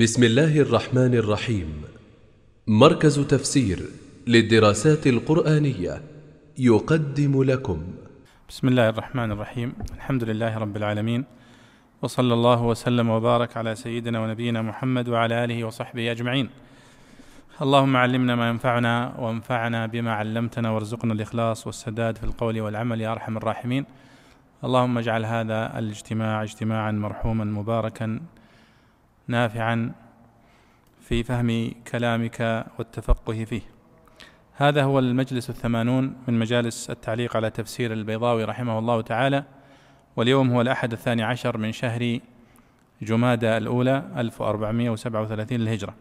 بسم الله الرحمن الرحيم. مركز تفسير للدراسات القرآنية يقدم لكم. بسم الله الرحمن الرحيم. الحمد لله رب العالمين. وصلى الله وسلم وبارك على سيدنا ونبينا محمد وعلى آله وصحبه أجمعين. اللهم علمنا ما ينفعنا وانفعنا بما علمتنا وارزقنا الإخلاص والسداد في القول والعمل يا أرحم الراحمين. اللهم اجعل هذا الاجتماع اجتماعا مرحوما مباركا نافعا في فهم كلامك والتفقه فيه. هذا هو المجلس الثمانون من مجالس التعليق على تفسير البيضاوي رحمه الله تعالى واليوم هو الأحد الثاني عشر من شهر جمادى الأولى 1437 للهجرة.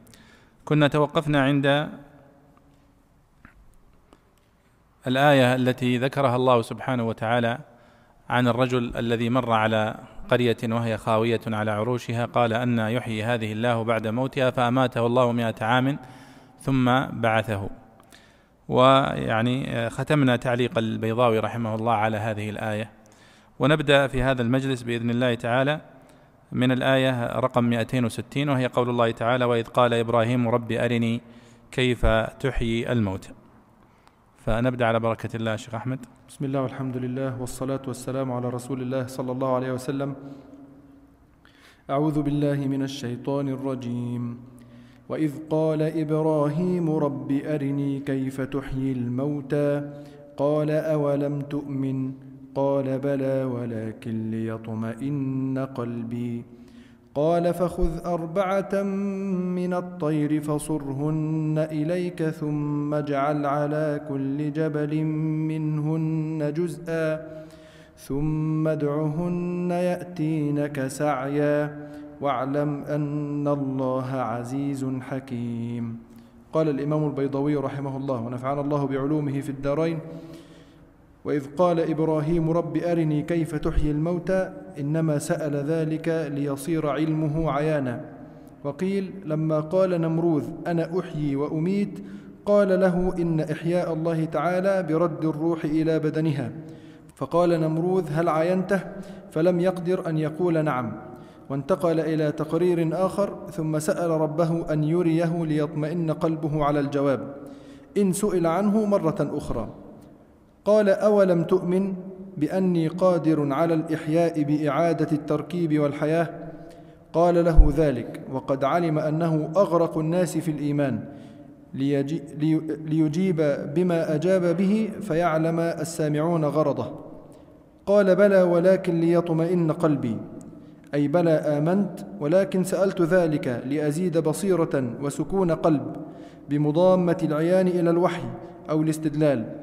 كنا توقفنا عند الآية التي ذكرها الله سبحانه وتعالى عن الرجل الذي مر على قرية وهي خاوية على عروشها قال أن يحيي هذه الله بعد موتها فأماته الله مئة عام ثم بعثه. ويعني ختمنا تعليق البيضاوي رحمه الله على هذه الآية. ونبدأ في هذا المجلس بإذن الله تعالى من الآية رقم 260 وهي قول الله تعالى وإذ قال إبراهيم رب أرني كيف تحيي الموتى فنبدأ على بركة الله شيخ أحمد. بسم الله والحمد لله والصلاة والسلام على رسول الله صلى الله عليه وسلم. أعوذ بالله من الشيطان الرجيم. وإذ قال إبراهيم رب أرني كيف تحيي الموتى؟ قال أولم تؤمن؟ قال بلى ولكن ليطمئن قلبي. قال فخذ أربعة من الطير فصرهن إليك ثم اجعل على كل جبل منهن جزءا ثم ادعهن يأتينك سعيا واعلم أن الله عزيز حكيم. قال الإمام البيضوي رحمه الله ونفعنا الله بعلومه في الدارين وإذ قال إبراهيم رب أرني كيف تحيي الموتى إنما سأل ذلك ليصير علمه عيانا. وقيل لما قال نمروذ أنا أحيي وأميت قال له إن إحياء الله تعالى برد الروح إلى بدنها. فقال نمروذ هل عينته؟ فلم يقدر أن يقول نعم. وانتقل إلى تقرير آخر ثم سأل ربه أن يريه ليطمئن قلبه على الجواب. إن سئل عنه مرة أخرى. قال أولم تؤمن بأني قادر على الإحياء بإعادة التركيب والحياة؟ قال له ذلك وقد علم أنه أغرق الناس في الإيمان ليجيب بما أجاب به فيعلم السامعون غرضه. قال بلى ولكن ليطمئن قلبي. أي بلى آمنت ولكن سألت ذلك لأزيد بصيرة وسكون قلب بمضامة العيان إلى الوحي أو الاستدلال.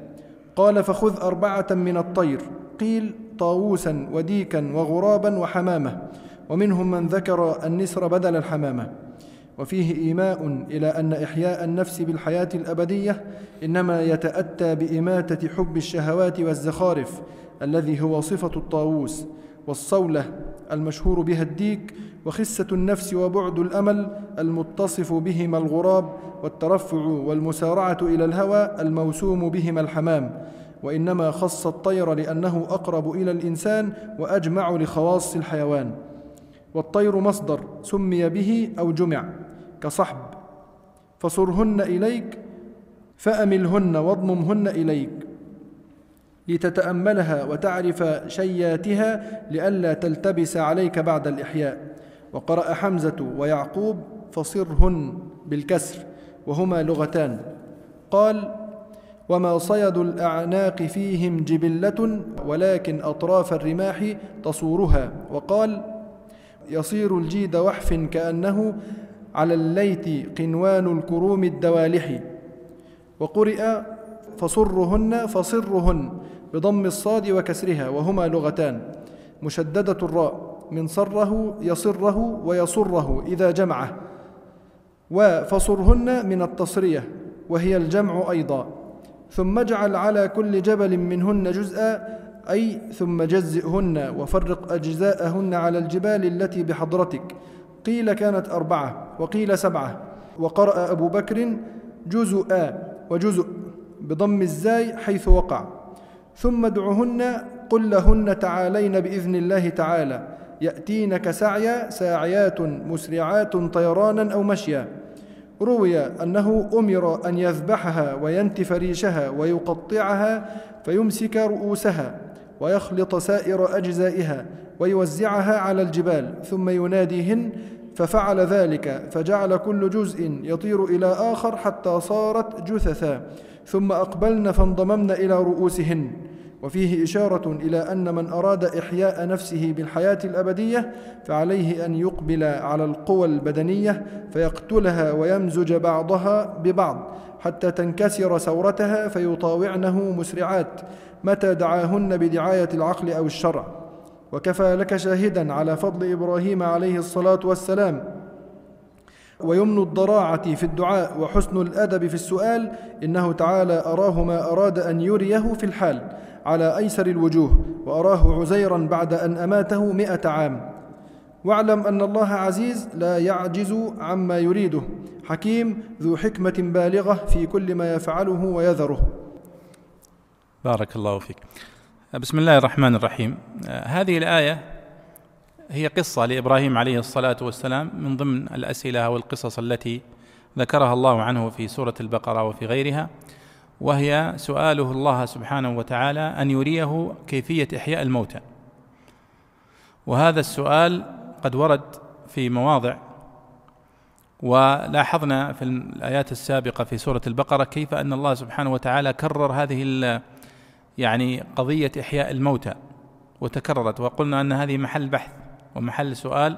قال فخذ أربعة من الطير قيل طاووسا وديكا وغرابا وحمامة ومنهم من ذكر النسر بدل الحمامة. وفيه إيماء إلى أن إحياء النفس بالحياة الأبدية إنما يتأتى بإماتة حب الشهوات والزخارف الذي هو صفة الطاووس والصولة المشهور بها الديك وخسة النفس وبعد الأمل المتصف بهما الغراب والترفع والمسارعة إلى الهوى الموسوم بهما الحمام وإنما خص الطير لأنه أقرب إلى الإنسان وأجمع لخواص الحيوان. والطير مصدر سمي به أو جمع كصحب. فصرهن إليك فأملهن واضممهن إليك. لتتأملها وتعرف شياتها لئلا تلتبس عليك بعد الإحياء. وقرأ حمزة ويعقوب فصرهن بالكسر. وهما لغتان. قال وما صيد الأعناق فيهم جبلة ولكن أطراف الرماح تصورها. وقال يصير الجيد وحف كأنه على الليت قنوان الكروم الدوالح. وقرئ فصرهن فصرهن بضم الصاد وكسرها. وهما لغتان مشددة الراء من صره يصره ويصره إذا جمعه. وفصرهن من التصرية وهي الجمع أيضا. ثم اجعل على كل جبل منهن جزءا أي ثم جزئهن وفرق أجزاءهن على الجبال التي بحضرتك. قيل كانت أربعة وقيل سبعة. وقرأ أبو بكر جزءا وجزء بضم الزاي حيث وقع. ثم ادعهن قل لهن تعالين بإذن الله تعالى. يأتينك سعيا ساعيات مسرعات طيرانا أو مشيا. روي أنه أمر أن يذبحها وينتف ريشها ويقطعها فيمسك رؤوسها ويخلط سائر أجزائها ويوزعها على الجبال ثم يناديهن ففعل ذلك فجعل كل جزء يطير إلى آخر حتى صارت جثثا. ثم أقبلن فانضممن إلى رؤوسهن. وفيه إشارة إلى أن من أراد إحياء نفسه بالحياة الأبدية فعليه أن يقبل على القوى البدنية فيقتلها ويمزج بعضها ببعض حتى تنكسر ثورتها فيطاوعنه مسرعات متى دعاهن بدعاية العقل أو الشرع. وكفى لك شاهدا على فضل إبراهيم عليه الصلاة والسلام. ويمن الضراعة في الدعاء وحسن الأدب في السؤال إنه تعالى أراه ما أراد أن يريه في الحال. على أيسر الوجوه وأراه عزيرا بعد أن أماته مئة عام. واعلم أن الله عزيز لا يعجز عما يريده. حكيم ذو حكمة بالغة في كل ما يفعله ويذره. بارك الله فيك. بسم الله الرحمن الرحيم. هذه الآية هي قصة لإبراهيم عليه الصلاة والسلام من ضمن الأسئلة أو القصص التي ذكرها الله عنه في سورة البقرة وفي غيرها. وهي سؤاله الله سبحانه وتعالى أن يريه كيفية إحياء الموتى. وهذا السؤال قد ورد في مواضع ولاحظنا في الآيات السابقة في سورة البقرة كيف أن الله سبحانه وتعالى كرر هذه يعني قضية إحياء الموتى وتكررت وقلنا أن هذه محل بحث ومحل سؤال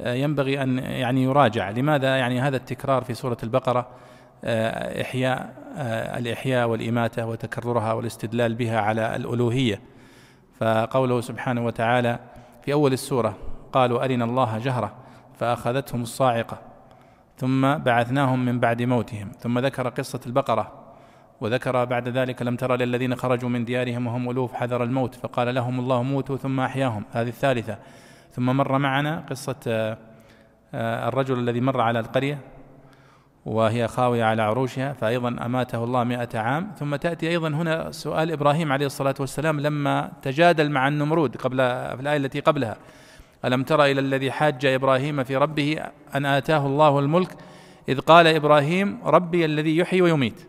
آه، ينبغي أن يعني يراجع. لماذا يعني هذا التكرار في سورة البقرة؟ إحياء آه، الإحياء والإماتة وتكررها والاستدلال بها على الألوهية. فقوله سبحانه وتعالى في أول السورة قالوا أرنا الله جهرة فأخذتهم الصاعقة ثم بعثناهم من بعد موتهم ثم ذكر قصة البقرة وذكر بعد ذلك لم ترى للذين خرجوا من ديارهم وهم ألوف حذر الموت فقال لهم الله موتوا ثم أحياهم. هذه الثالثة. ثم مر معنا قصة آه، الرجل الذي مر على القرية وهي خاوية على عروشها فأيضا أماته الله مئة عام. ثم تأتي أيضا هنا سؤال إبراهيم عليه الصلاة والسلام لما تجادل مع النمرود قبل في الآية التي قبلها. ألم تر إلى الذي حاج إبراهيم في ربه أن آتاه الله الملك؟ إذ قال إبراهيم ربي الذي يحيي ويميت.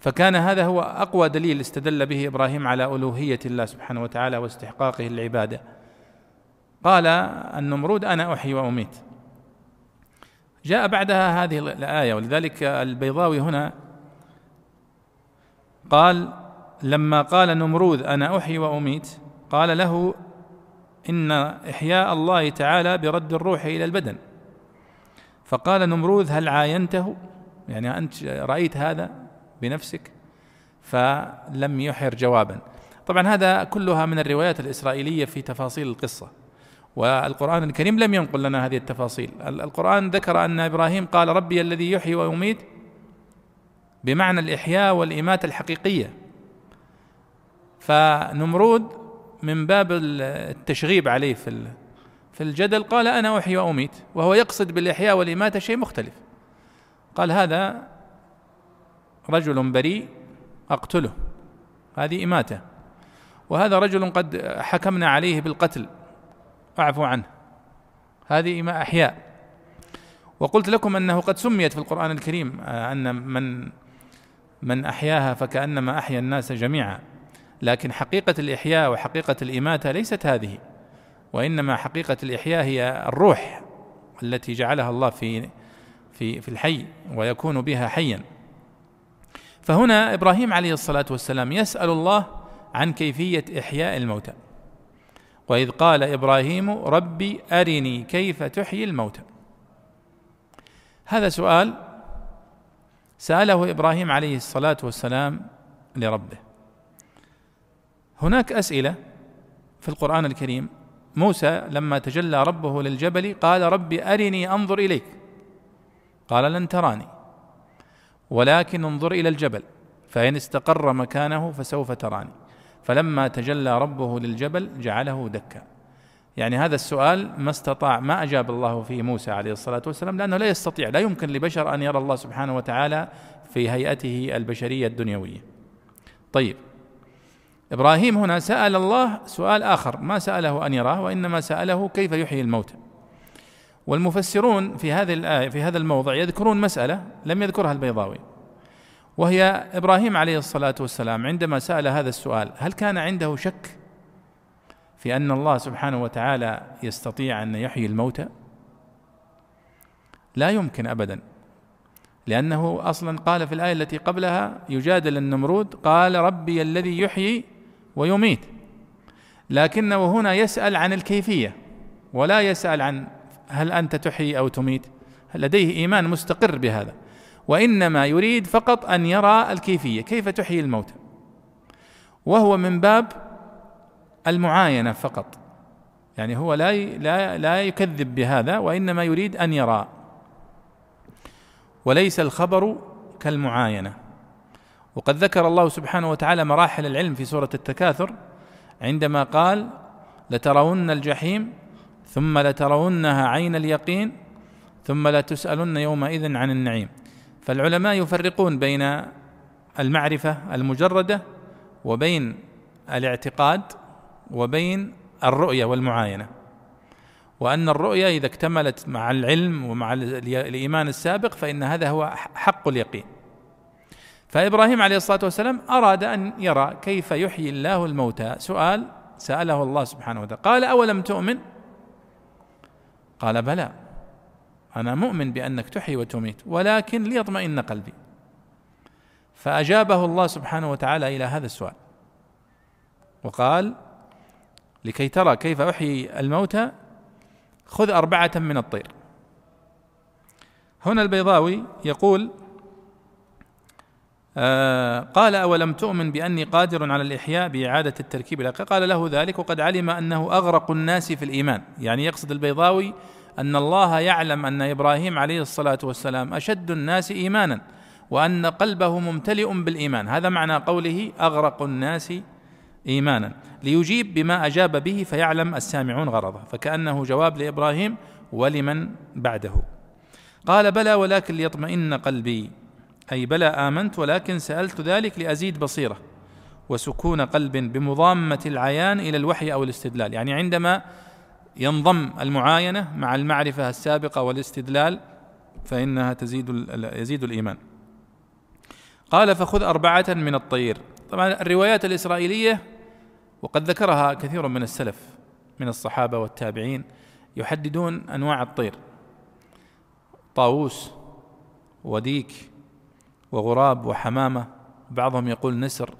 فكان هذا هو أقوى دليل استدل به إبراهيم على ألوهية الله سبحانه وتعالى واستحقاقه العبادة قال النمرود أنا أحيي وأميت. جاء بعدها هذه الآية ولذلك البيضاوي هنا قال لما قال نمرود أنا أحيي وأميت قال له إن إحياء الله تعالى برد الروح إلى البدن. فقال نمرود هل عاينته؟ يعني أنت رأيت هذا بنفسك؟ فلم يحر جوابا. طبعا هذا كلها من الروايات الإسرائيلية في تفاصيل القصة. والقرآن الكريم لم ينقل لنا هذه التفاصيل. القرآن ذكر أن إبراهيم قال ربي الذي يحيي ويميت بمعنى الإحياء والإماتة الحقيقية. فنمرود من باب التشغيب عليه في في الجدل. قال أنا أحيي وأميت وهو يقصد بالإحياء والإماتة شيء مختلف. قال هذا رجل بريء أقتله هذه إماتة. وهذا رجل قد حكمنا عليه بالقتل. فاعفوا عنه. هذه ما أحياء. وقلت لكم أنه قد سميت في القرآن الكريم آه، أن من من أحياها فكأنما أحيا الناس جميعا. لكن حقيقة الإحياء وحقيقة الإماتة ليست هذه وإنما حقيقة الإحياء هي الروح التي جعلها الله في في في الحي ويكون بها حيا. فهنا إبراهيم عليه الصلاة والسلام يسأل الله عن كيفية إحياء الموتى. وإذ قال إبراهيم ربي أرني كيف تحيي الموتى. هذا سؤال سأله إبراهيم عليه الصلاة والسلام لربه. هناك أسئلة في القرآن الكريم. موسى لما تجلى ربه للجبل قال ربي أرني أنظر إليك. قال لن تراني ولكن انظر إلى الجبل فإن استقر مكانه فسوف تراني. فلما تجلى ربه للجبل جعله دكا. يعني هذا السؤال ما استطاع ما أجاب الله فيه موسى عليه الصلاة والسلام لأنه لا يستطيع لا يمكن لبشر أن يرى الله سبحانه وتعالى في هيئته البشرية الدنيوية. طيب إبراهيم هنا سأل الله سؤال آخر ما سأله أن يراه وإنما سأله كيف يحيي الموتى. والمفسرون في هذه الآية في هذا الموضع يذكرون مسألة لم يذكرها البيضاوي. وهي إبراهيم عليه الصلاة والسلام عندما سأل هذا السؤال هل كان عنده شك في أن الله سبحانه وتعالى يستطيع أن يحيي الموتى؟ لا يمكن ابدا لأنه أصلا قال في الآية التي قبلها يجادل النمرود قال ربي الذي يحيي ويميت. لكنه هنا يسأل عن الكيفية ولا يسأل عن هل أنت تحيي أو تميت. لديه إيمان مستقر بهذا. وإنما يريد فقط أن يرى الكيفية كيف تحيي الموتى؟ وهو من باب المعاينة فقط. يعني هو لا لا لا يكذب بهذا وإنما يريد أن يرى. وليس الخبر كالمعاينة. وقد ذكر الله سبحانه وتعالى مراحل العلم في سورة التكاثر عندما قال لترون الجحيم ثم لترونها عين اليقين ثم لتسألن يومئذ عن النعيم فالعلماء يفرقون بين المعرفة المجردة وبين الاعتقاد وبين الرؤية والمعاينة. وأن الرؤية إذا اكتملت مع العلم ومع الإيمان السابق فإن هذا هو حق اليقين. فإبراهيم عليه الصلاة والسلام أراد أن يرى كيف يحيي الله الموتى. سؤال سأله الله سبحانه وتعالى. قال أولم تؤمن؟ قال بلى. أنا مؤمن بأنك تحيي وتميت ولكن ليطمئن قلبي. فأجابه الله سبحانه وتعالى إلى هذا السؤال. وقال لكي ترى كيف أحيي الموتى خذ أربعة من الطير. هنا البيضاوي يقول آه قال أولم تؤمن بأني قادر على الإحياء بإعادة التركيب قال له ذلك وقد علم أنه أغرق الناس في الإيمان. يعني يقصد البيضاوي أن الله يعلم أن إبراهيم عليه الصلاة والسلام أشد الناس إيمانا وأن قلبه ممتلئ بالإيمان. هذا معنى قوله أغرق الناس إيمانا. ليجيب بما أجاب به فيعلم السامعون غرضه فكأنه جواب لإبراهيم ولمن بعده. قال بلى ولكن ليطمئن قلبي. أي بلى آمنت ولكن سألت ذلك لأزيد بصيرة. وسكون قلب بمضامة العيان إلى الوحي أو الاستدلال. يعني عندما ينضم المعاينة مع المعرفة السابقة والاستدلال فإنها تزيد يزيد الإيمان. قال فخذ أربعة من الطير. طبعا الروايات الإسرائيلية وقد ذكرها كثير من السلف من الصحابة والتابعين يحددون أنواع الطير طاووس وديك وغراب وحمامة بعضهم يقول نسر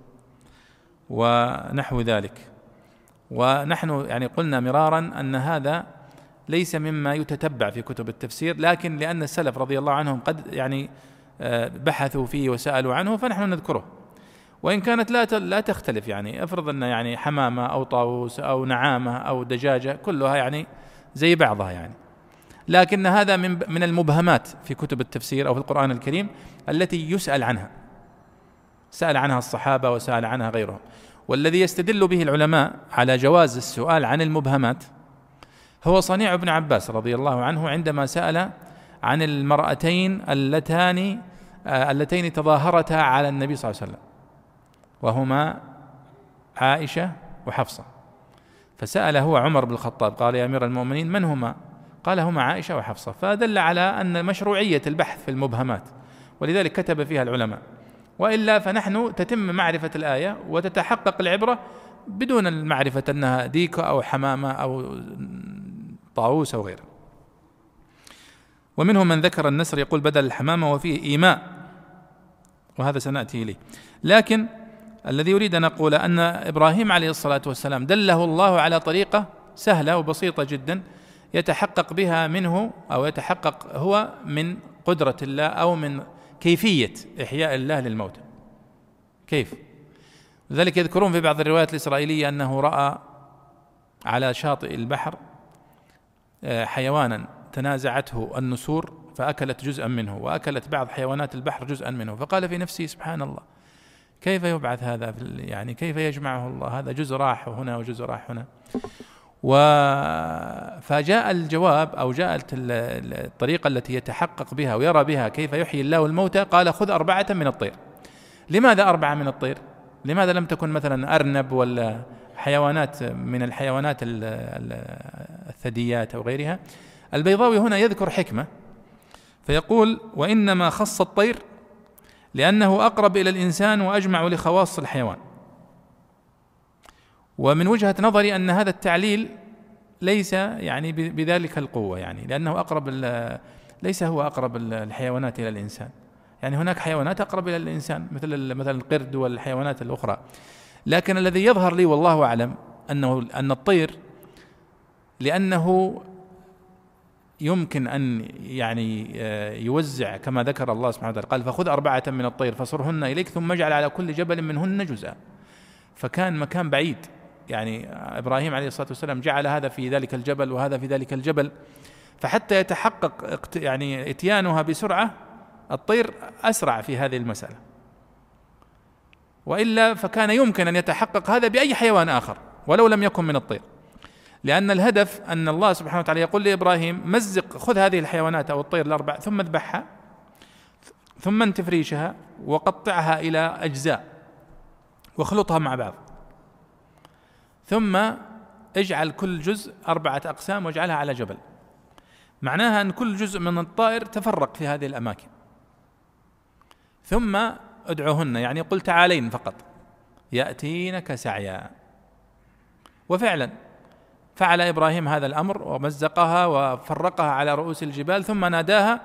ونحو ذلك. ونحن يعني قلنا مرارا أن هذا ليس مما يتتبع في كتب التفسير لكن لأن السلف رضي الله عنهم قد يعني آه، بحثوا فيه وسألوا عنه فنحن نذكره. وإن كانت لا لا تختلف يعني افرض أن يعني حمامة أو طاووس أو نعامة أو دجاجة كلها يعني زي بعضها يعني. لكن هذا من من المبهمات في كتب التفسير أو في القرآن الكريم التي يسأل عنها. سأل عنها الصحابة وسأل عنها غيرهم. والذي يستدل به العلماء على جواز السؤال عن المبهمات هو صنيع ابن عباس رضي الله عنه عندما سأل عن المرأتين اللتان آه، اللتين تظاهرتا على النبي صلى الله عليه وسلم وهما عائشة وحفصة. فسأل هو عمر بن الخطاب قال يا أمير المؤمنين من هما؟ قال هما عائشة وحفصة. فدل على أن مشروعية البحث في المبهمات ولذلك كتب فيها العلماء. وإلا فنحن تتم معرفة الآية وتتحقق العبرة بدون المعرفة أنها ديكة أو حمامة أو طاووس أو غيره. ومنهم من ذكر النسر يقول بدل الحمامة وفيه إيماء وهذا سنأتي إليه. لكن الذي يريد أن أقول أن إبراهيم عليه الصلاة والسلام دله الله على طريقة سهلة وبسيطة جدا يتحقق بها منه أو يتحقق هو من قدرة الله أو من كيفية إحياء الله للموتى كيف؟ لذلك يذكرون في بعض الروايات الإسرائيلية أنه رأى على شاطئ البحر آه، حيوانا تنازعته النسور فأكلت جزءا منه وأكلت بعض حيوانات البحر جزءا منه فقال في نفسه سبحان الله كيف يبعث هذا يعني كيف يجمعه الله؟ هذا جزء راح هنا وجزء راح هنا. فجاء الجواب أو جاءت الطريقة التي يتحقق بها ويرى بها كيف يحيي الله الموتى قال خذ أربعة من الطير. لماذا أربعة من الطير؟ لماذا لم تكن مثلا أرنب ولا حيوانات من الحيوانات الثدييات أو غيرها؟ البيضاوي هنا يذكر حكمة فيقول وإنما خص الطير لأنه أقرب إلى الإنسان وأجمع لخواص الحيوان. ومن وجهة نظري أن هذا التعليل ليس يعني بذلك القوة يعني لأنه أقرب ليس هو أقرب الحيوانات إلى الإنسان. يعني هناك حيوانات أقرب إلى الإنسان مثل مثلا القرد والحيوانات الأخرى. لكن الذي يظهر لي والله أعلم أنه أن الطير لأنه يمكن أن يعني آه، يوزع كما ذكر الله سبحانه وتعالى قال فخذ أربعة من الطير فصرهن إليك ثم اجعل على كل جبل منهن جزءا. فكان مكان بعيد. يعني إبراهيم عليه الصلاة والسلام جعل هذا في ذلك الجبل وهذا في ذلك الجبل. فحتى يتحقق يعني إتيانها بسرعة الطير أسرع في هذه المسألة. وإلا فكان يمكن أن يتحقق هذا بأي حيوان آخر ولو لم يكن من الطير. لأن الهدف أن الله سبحانه وتعالى يقول لإبراهيم مزق خذ هذه الحيوانات أو الطير الأربع ثم اذبحها ثم انتف ريشها وقطعها إلى أجزاء واخلطها مع بعض. ثم اجعل كل جزء أربعة أقسام واجعلها على جبل. معناها أن كل جزء من الطائر تفرق في هذه الأماكن. ثم ادعوهن يعني قل تعالين فقط. يأتينك سعيا. وفعلا فعل إبراهيم هذا الأمر ومزقها وفرقها على رؤوس الجبال ثم ناداها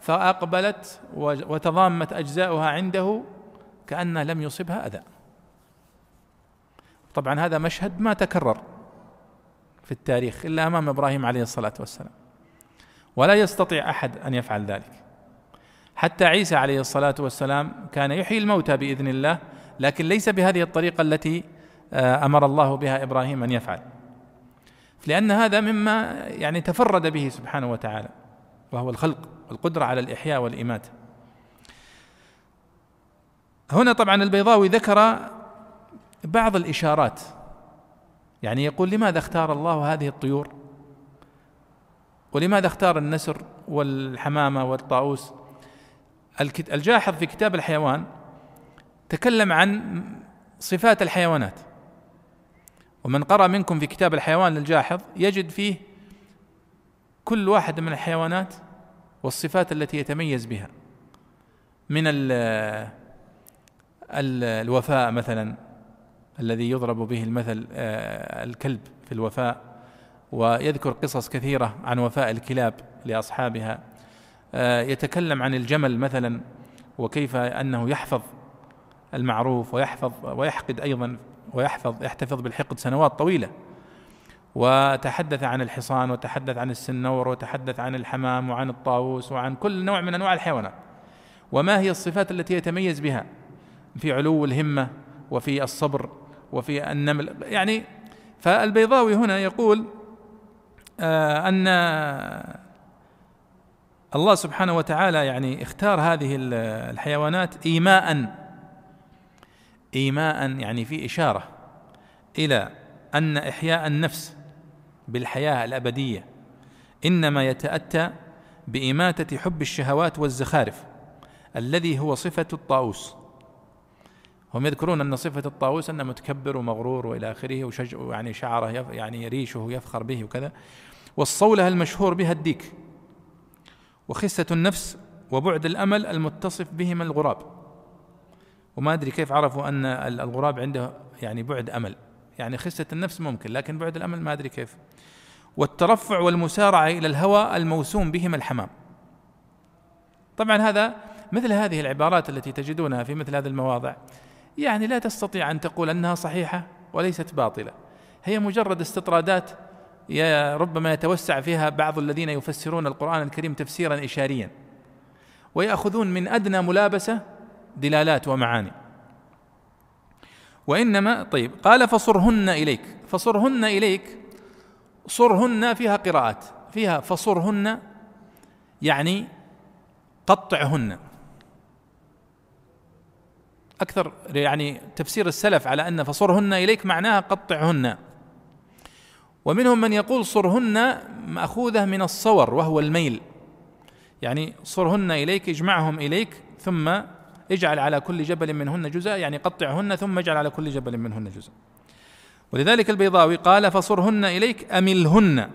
فأقبلت وتضامت أجزاؤها عنده كأن لم يصبها أذى. طبعا هذا مشهد ما تكرر في التاريخ إلا أمام إبراهيم عليه الصلاة والسلام. ولا يستطيع أحد أن يفعل ذلك. حتى عيسى عليه الصلاة والسلام كان يحيي الموتى بإذن الله لكن ليس بهذه الطريقة التي آه، أمر الله بها إبراهيم أن يفعل. لأن هذا مما يعني تفرد به سبحانه وتعالى وهو الخلق والقدرة على الإحياء والإماتة. هنا طبعا البيضاوي ذكر بعض الإشارات. يعني يقول لماذا اختار الله هذه الطيور؟ ولماذا اختار النسر والحمامة والطاووس؟ الجاحظ في كتاب الحيوان تكلم عن صفات الحيوانات. ومن قرأ منكم في كتاب الحيوان للجاحظ يجد فيه كل واحد من الحيوانات والصفات التي يتميز بها. من الوفاء مثلا الذي يضرب به المثل آه، الكلب في الوفاء ويذكر قصص كثيرة عن وفاء الكلاب لأصحابها. آه، يتكلم عن الجمل مثلا وكيف أنه يحفظ المعروف ويحفظ ويحقد أيضا ويحفظ يحتفظ بالحقد سنوات طويلة. وتحدث عن الحصان وتحدث عن السنور وتحدث عن الحمام وعن الطاووس وعن كل نوع من أنواع الحيوانات. وما هي الصفات التي يتميز بها؟ في علو الهمة وفي الصبر وفي النمل. يعني فالبيضاوي هنا يقول آه أن الله سبحانه وتعالى يعني اختار هذه الحيوانات ايماء ايماء يعني في إشارة إلى أن إحياء النفس بالحياة الأبدية إنما يتأتى بإماتة حب الشهوات والزخارف الذي هو صفة الطاووس. هم يذكرون أن صفة الطاووس أنه متكبر ومغرور وإلى آخره وشج يعني شعره يعني ريشه يفخر به وكذا. والصوله المشهور بها الديك. وخسة النفس وبعد الأمل المتصف بهما الغراب. وما أدري كيف عرفوا أن الغراب عنده يعني بعد أمل. يعني خسة النفس ممكن لكن بعد الأمل ما أدري كيف. والترفع والمسارعة إلى الهوى الموسوم بهما الحمام. طبعا هذا مثل هذه العبارات التي تجدونها في مثل هذه المواضع. يعني لا تستطيع أن تقول أنها صحيحة وليست باطلة. هي مجرد استطرادات ربما يتوسع فيها بعض الذين يفسرون القرآن الكريم تفسيرا اشاريا. ويأخذون من أدنى ملابسة دلالات ومعاني. وإنما طيب قال فصرهن إليك. فصرهن إليك صرهن فيها قراءات فيها فصرهن يعني قطعهن. أكثر يعني تفسير السلف على أن فصرهن إليك معناها قطعهن. ومنهم من يقول صرهن مأخوذة من الصور وهو الميل. يعني صرهن إليك اجمعهم إليك ثم اجعل على كل جبل منهن جزءا يعني قطعهن ثم اجعل على كل جبل منهن جزءا. ولذلك البيضاوي قال فصرهن إليك أملهن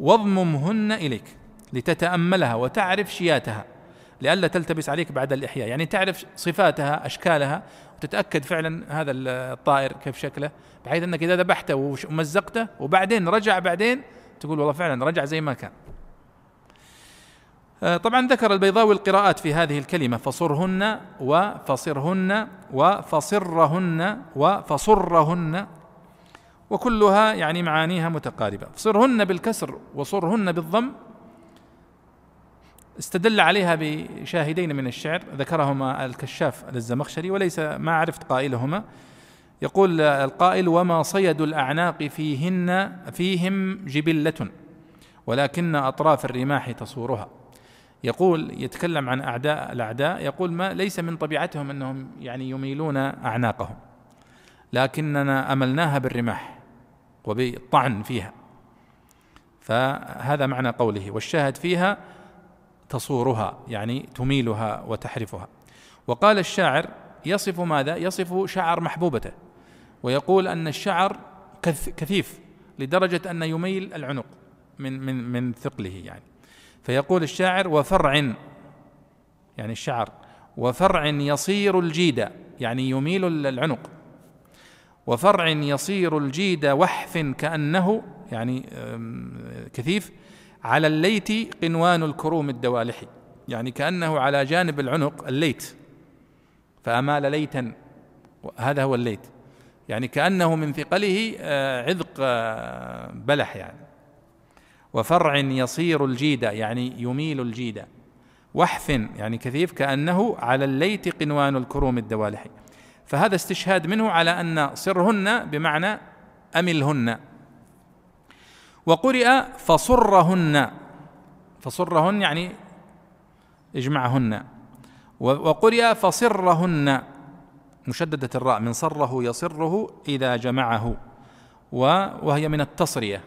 واضممهن إليك لتتأملها وتعرف شياتها. لئلا تلتبس عليك بعد الإحياء. يعني تعرف صفاتها أشكالها وتتأكد فعلا هذا الطائر كيف شكله بحيث أنك إذا ذبحته ومزقته وبعدين رجع بعدين تقول والله فعلا رجع زي ما كان. آه، طبعا ذكر البيضاوي القراءات في هذه الكلمة فصرهن وفصرهن وفصرهن وفصرهن وكلها يعني معانيها متقاربة. صرهن بالكسر وصرهن بالضم استدل عليها بشاهدين من الشعر ذكرهما الكشاف للزمخشري وليس ما عرفت قائلهما. يقول القائل وما صيد الأعناق فيهن فيهم جبلة ولكن أطراف الرماح تصورها يقول يتكلم عن أعداء الأعداء يقول ما ليس من طبيعتهم أنهم يعني يميلون أعناقهم لكننا أملناها بالرماح وبالطعن فيها. فهذا معنى قوله والشاهد فيها تصورها يعني تميلها وتحرفها. وقال الشاعر يصف ماذا؟ يصف شعر محبوبته. ويقول أن الشعر كثيف لدرجة أن يميل العنق من من من ثقله يعني. فيقول الشاعر وفرع يعني الشعر وفرع يصير الجيد يعني يميل العنق. وفرع يصير الجيد وحف كأنه يعني كثيف على الليت قنوان الكروم الدوالحي يعني كأنه على جانب العنق الليت. فأمال ليتا هذا هو الليت. يعني كأنه من ثقله آه، عذق آه، بلح يعني. وفرع يصير الجيدة يعني يميل الجيدة وحف يعني كثيف كأنه على الليت قنوان الكروم الدوالحي فهذا استشهاد منه على أن صرهن بمعنى أملهن. وقرئ فصرهن. فصرهن يعني اجمعهن. وقرئ فصرهن. مشددة الراء من صره يصره إذا جمعه. وهي من التصرية.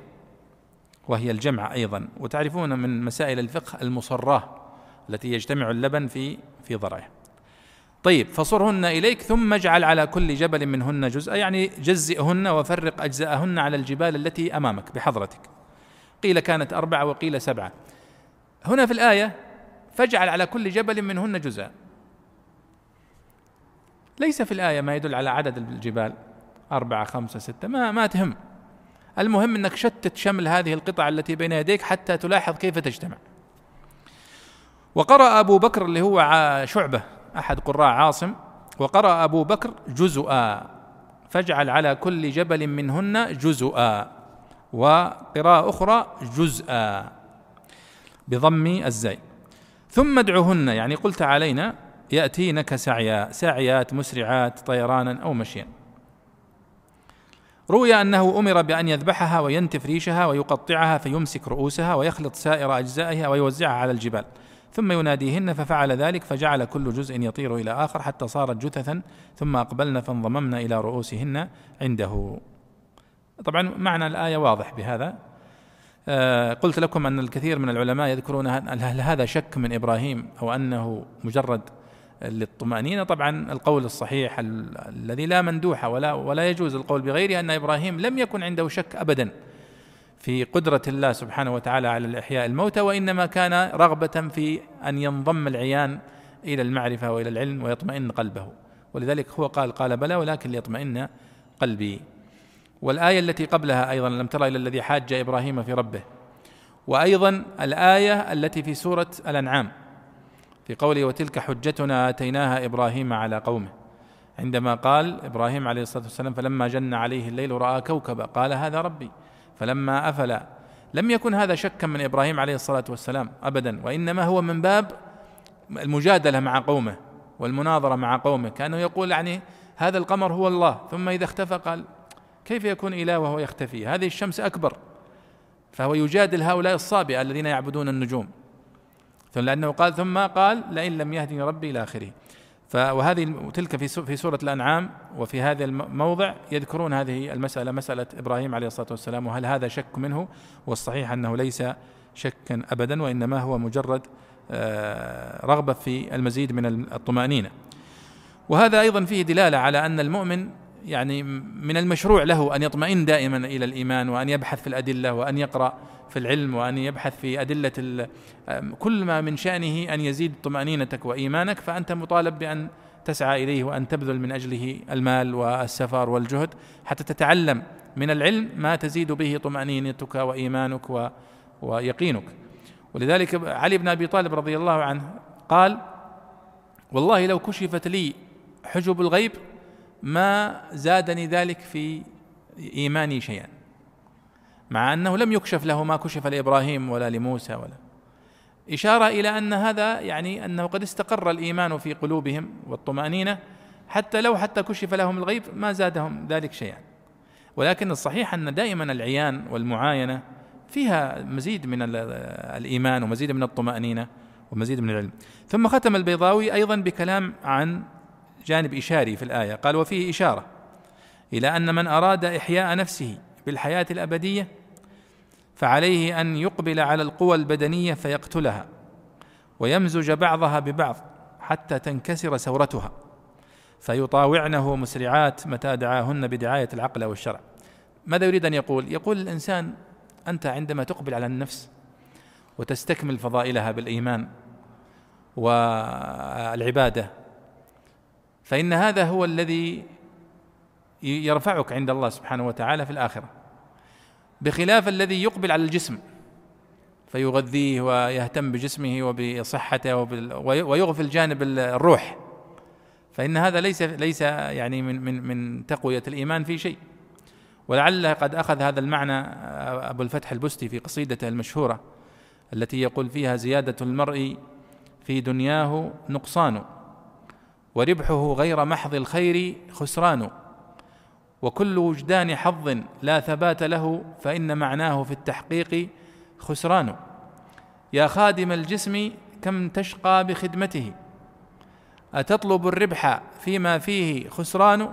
وهي الجمع أيضا. وتعرفون من مسائل الفقه المصراه التي يجتمع اللبن في في ضرعه. طيب فصرهن إليك ثم اجعل على كل جبل منهن جزءا يعني جزئهن وفرق أجزاءهن على الجبال التي أمامك بحضرتك. قيل كانت أربعة وقيل سبعة. هنا في الآية فاجعل على كل جبل منهن جزءا. ليس في الآية ما يدل على عدد الجبال أربعة خمسة ستة ما ما تهم. المهم أنك شتت شمل هذه القطع التي بين يديك حتى تلاحظ كيف تجتمع. وقرأ أبو بكر اللي هو شعبة أحد قراء عاصم وقرأ أبو بكر جزءا فاجعل على كل جبل منهن جزءا وقراءة أخرى جزءا بضم الزاي ثم ادعهن يعني قلت علينا يأتينك سعيا ساعيات مسرعات طيرانا أو مشيا. روي أنه أمر بأن يذبحها وينتف ريشها ويقطعها فيمسك رؤوسها ويخلط سائر أجزائها ويوزعها على الجبال. ثم يناديهن ففعل ذلك فجعل كل جزء يطير إلى آخر حتى صارت جثثا ثم أقبلن فانضممن إلى رؤوسهن عنده. طبعا معنى الآية واضح بهذا. آه قلت لكم أن الكثير من العلماء يذكرون هل هذا شك من إبراهيم أو أنه مجرد للطمأنينة؟ طبعا القول الصحيح الذي لا مندوح ولا ولا يجوز القول بغيره أن إبراهيم لم يكن عنده شك أبدا. في قدرة الله سبحانه وتعالى على الإحياء الموتى وإنما كان رغبة في أن ينضم العيان إلى المعرفة وإلى العلم ويطمئن قلبه. ولذلك هو قال قال بلى ولكن ليطمئن قلبي. والآية التي قبلها أيضا لم ترى إلى الذي حاج إبراهيم في ربه. وأيضا الآية التي في سورة الأنعام في قوله وتلك حجتنا آتيناها إبراهيم على قومه عندما قال إبراهيم عليه الصلاة والسلام فلما جن عليه الليل رأى كوكبا قال هذا ربي فلما أفل لم يكن هذا شكا من إبراهيم عليه الصلاة والسلام أبدا وإنما هو من باب المجادلة مع قومه والمناظرة مع قومه كأنه يقول يعني هذا القمر هو الله ثم إذا اختفى قال كيف يكون إله وهو يختفي؟ هذه الشمس أكبر فهو يجادل هؤلاء الصابئة الذين يعبدون النجوم. لأنه قال ثم قال لئن لم يهدني ربي إلى آخره. وهذه تلك في في سورة الأنعام وفي هذا الموضع يذكرون هذه المسألة مسألة إبراهيم عليه الصلاة والسلام وهل هذا شك منه؟ والصحيح أنه ليس شكا أبدا وإنما هو مجرد آه، رغبة في المزيد من الطمأنينة. وهذا أيضا فيه دلالة على أن المؤمن يعني من المشروع له أن يطمئن دائما إلى الإيمان وأن يبحث في الأدلة وأن يقرأ في العلم وأن يبحث في أدلة كل ما من شأنه أن يزيد طمأنينتك وإيمانك فأنت مطالب بأن تسعى إليه وأن تبذل من أجله المال والسفر والجهد حتى تتعلم من العلم ما تزيد به طمأنينتك وإيمانك ويقينك. ولذلك علي بن أبي طالب رضي الله عنه قال والله لو كشفت لي حجب الغيب ما زادني ذلك في إيماني شيئا. مع أنه لم يكشف له ما كشف لإبراهيم ولا لموسى ولا. إشارة إلى أن هذا يعني أنه قد استقر الإيمان في قلوبهم والطمأنينة. حتى لو حتى كشف لهم الغيب ما زادهم ذلك شيئا. ولكن الصحيح أن دائما العيان والمعاينة فيها مزيد من الإيمان ومزيد من الطمأنينة ومزيد من العلم. ثم ختم البيضاوي أيضا بكلام عن جانب إشاري في الآية. قال وفيه إشارة إلى أن من أراد إحياء نفسه بالحياة الأبدية فعليه أن يقبل على القوى البدنية فيقتلها ويمزج بعضها ببعض حتى تنكسر ثورتها فيطاوعنه مسرعات متى دعاهن بدعاية العقل والشرع. ماذا يريد أن يقول؟ يقول الإنسان أنت عندما تقبل على النفس وتستكمل فضائلها بالإيمان والعبادة فإن هذا هو الذي يرفعك عند الله سبحانه وتعالى في الآخرة. بخلاف الذي يقبل على الجسم فيغذيه ويهتم بجسمه وبصحته ويغفل جانب الروح. فإن هذا ليس ليس يعني من من من تقوية الإيمان في شيء. ولعله قد أخذ هذا المعنى أبو الفتح البستي في قصيدته المشهورة التي يقول فيها زيادة المرء في دنياه نقصان. وربحه غير محض الخير خسران. وكل وجدان حظ لا ثبات له فإن معناه في التحقيق خسران. يا خادم الجسم كم تشقى بخدمته؟ أتطلب الربح فيما فيه خسران؟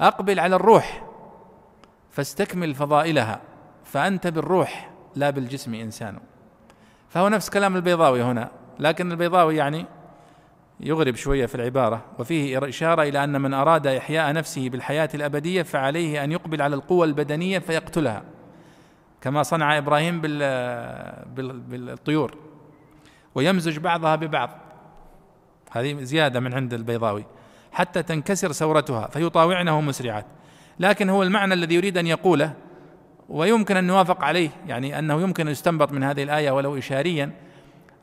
أقبل على الروح فاستكمل فضائلها. فأنت بالروح لا بالجسم إنسان. فهو نفس كلام البيضاوي هنا لكن البيضاوي يعني يغرب شوية في العبارة. وفيه إشارة إلى أن من أراد إحياء نفسه بالحياة الأبدية فعليه أن يقبل على القوى البدنية فيقتلها. كما صنع إبراهيم بالطيور. ويمزج بعضها ببعض. هذه زيادة من عند البيضاوي. حتى تنكسر ثورتها فيطاوعنه مسرعات. لكن هو المعنى الذي يريد أن يقوله ويمكن أن نوافق عليه يعني أنه يمكن أن يستنبط من هذه الآية ولو اشاريا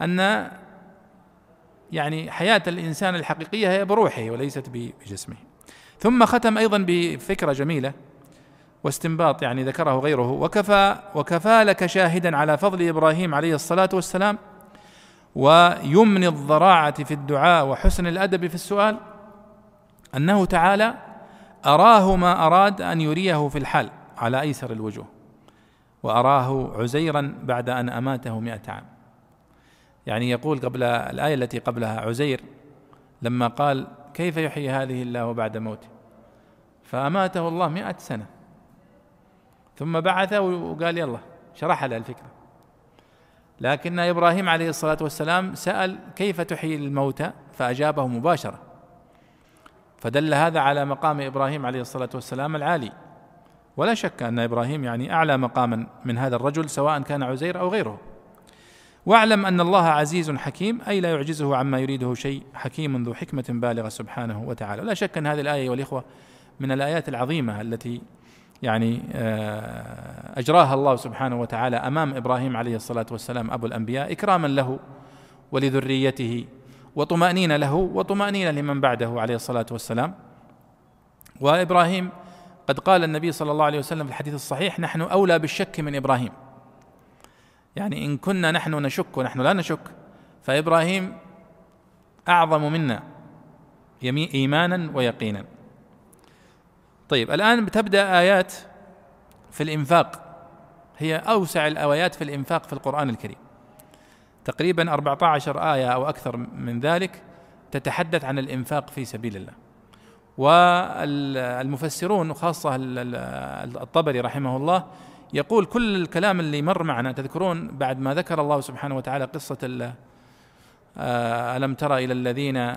أن يعني حياة الإنسان الحقيقية هي بروحه وليست بجسمه. ثم ختم أيضا بفكرة جميلة واستنباط يعني ذكره غيره. وكفى وكفى لك شاهدا على فضل إبراهيم عليه الصلاة والسلام ويمن الضراعة في الدعاء وحسن الأدب في السؤال أنه تعالى أراه ما أراد أن يريه في الحال على أيسر الوجوه. وأراه عزيرا بعد أن أماته مئة عام. يعني يقول قبل الآية التي قبلها عزير لما قال كيف يحيي هذه الله بعد موته؟ فأماته الله مئة سنة. ثم بعثه وقال يلا شرح له الفكرة. لكن إبراهيم عليه الصلاة والسلام سأل كيف تحيي الموتى؟ فأجابه مباشرة. فدل هذا على مقام إبراهيم عليه الصلاة والسلام العالي. ولا شك أن إبراهيم يعني أعلى مقاما من هذا الرجل سواء كان عزير أو غيره. واعلم أن الله عزيز حكيم أي لا يعجزه عما يريده شيء حكيم ذو حكمة بالغة سبحانه وتعالى. لا شك أن هذه الآية والإخوة من الآيات العظيمة التي يعني آه، أجراها الله سبحانه وتعالى أمام إبراهيم عليه الصلاة والسلام أبو الأنبياء إكراما له ولذريته وطمأنينة له وطمأنينة لمن بعده عليه الصلاة والسلام. وإبراهيم قد قال النبي صلى الله عليه وسلم في الحديث الصحيح نحن أولى بالشك من إبراهيم. يعني إن كنا نحن نشك ونحن لا نشك فإبراهيم أعظم منا إيمانا ويقينا. طيب الآن بتبدأ آيات في الإنفاق. هي أوسع الآيات في الإنفاق في القرآن الكريم. تقريبا 14 آية أو أكثر من ذلك تتحدث عن الإنفاق في سبيل الله. والمفسرون خاصة الطبري رحمه الله يقول كل الكلام اللي مر معنا تذكرون بعد ما ذكر الله سبحانه وتعالى قصة آه، ألم ترى إلى الذين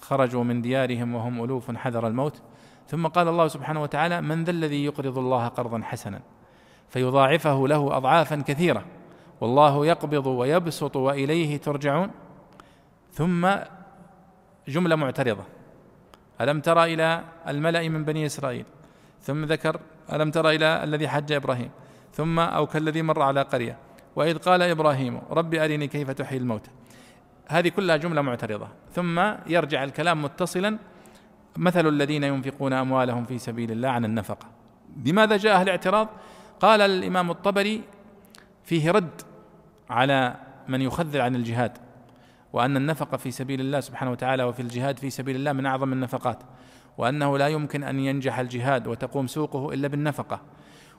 خرجوا من ديارهم وهم ألوف حذر الموت؟ ثم قال الله سبحانه وتعالى من ذا الذي يقرض الله قرضا حسنا؟ فيضاعفه له أضعافا كثيرة. والله يقبض ويبسط وإليه ترجعون. ثم جملة معترضة ألم ترى إلى الملأ من بني إسرائيل؟ ثم ذكر ألم ترى إلى الذي حج إبراهيم؟ ثم أو كالذي مر على قرية. وإذ قال إبراهيم رب أرني كيف تحيي الموتى هذه كلها جملة معترضة. ثم يرجع الكلام متصلا مثل الذين ينفقون أموالهم في سبيل الله عن النفقة. بماذا جاء الاعتراض؟ قال الإمام الطبري فيه رد على من يخذل عن الجهاد وأن النفقة في سبيل الله سبحانه وتعالى وفي الجهاد في سبيل الله من أعظم النفقات وأنه لا يمكن أن ينجح الجهاد وتقوم سوقه إلا بالنفقة.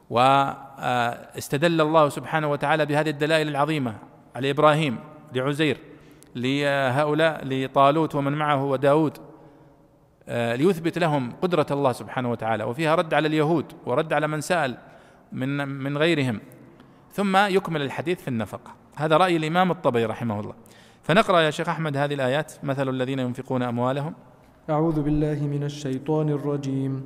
واستدل الله سبحانه وتعالى بهذه الدلائل العظيمة على إبراهيم لعزير لهؤلاء لطالوت ومن معه وداود ليثبت لهم قدرة الله سبحانه وتعالى وفيها رد على اليهود ورد على من سأل من من غيرهم. ثم يكمل الحديث في النفقة هذا رأي الإمام الطبري رحمه الله. فنقرأ يا شيخ أحمد هذه الآيات مثل الذين ينفقون أموالهم. أعوذ بالله من الشيطان الرجيم.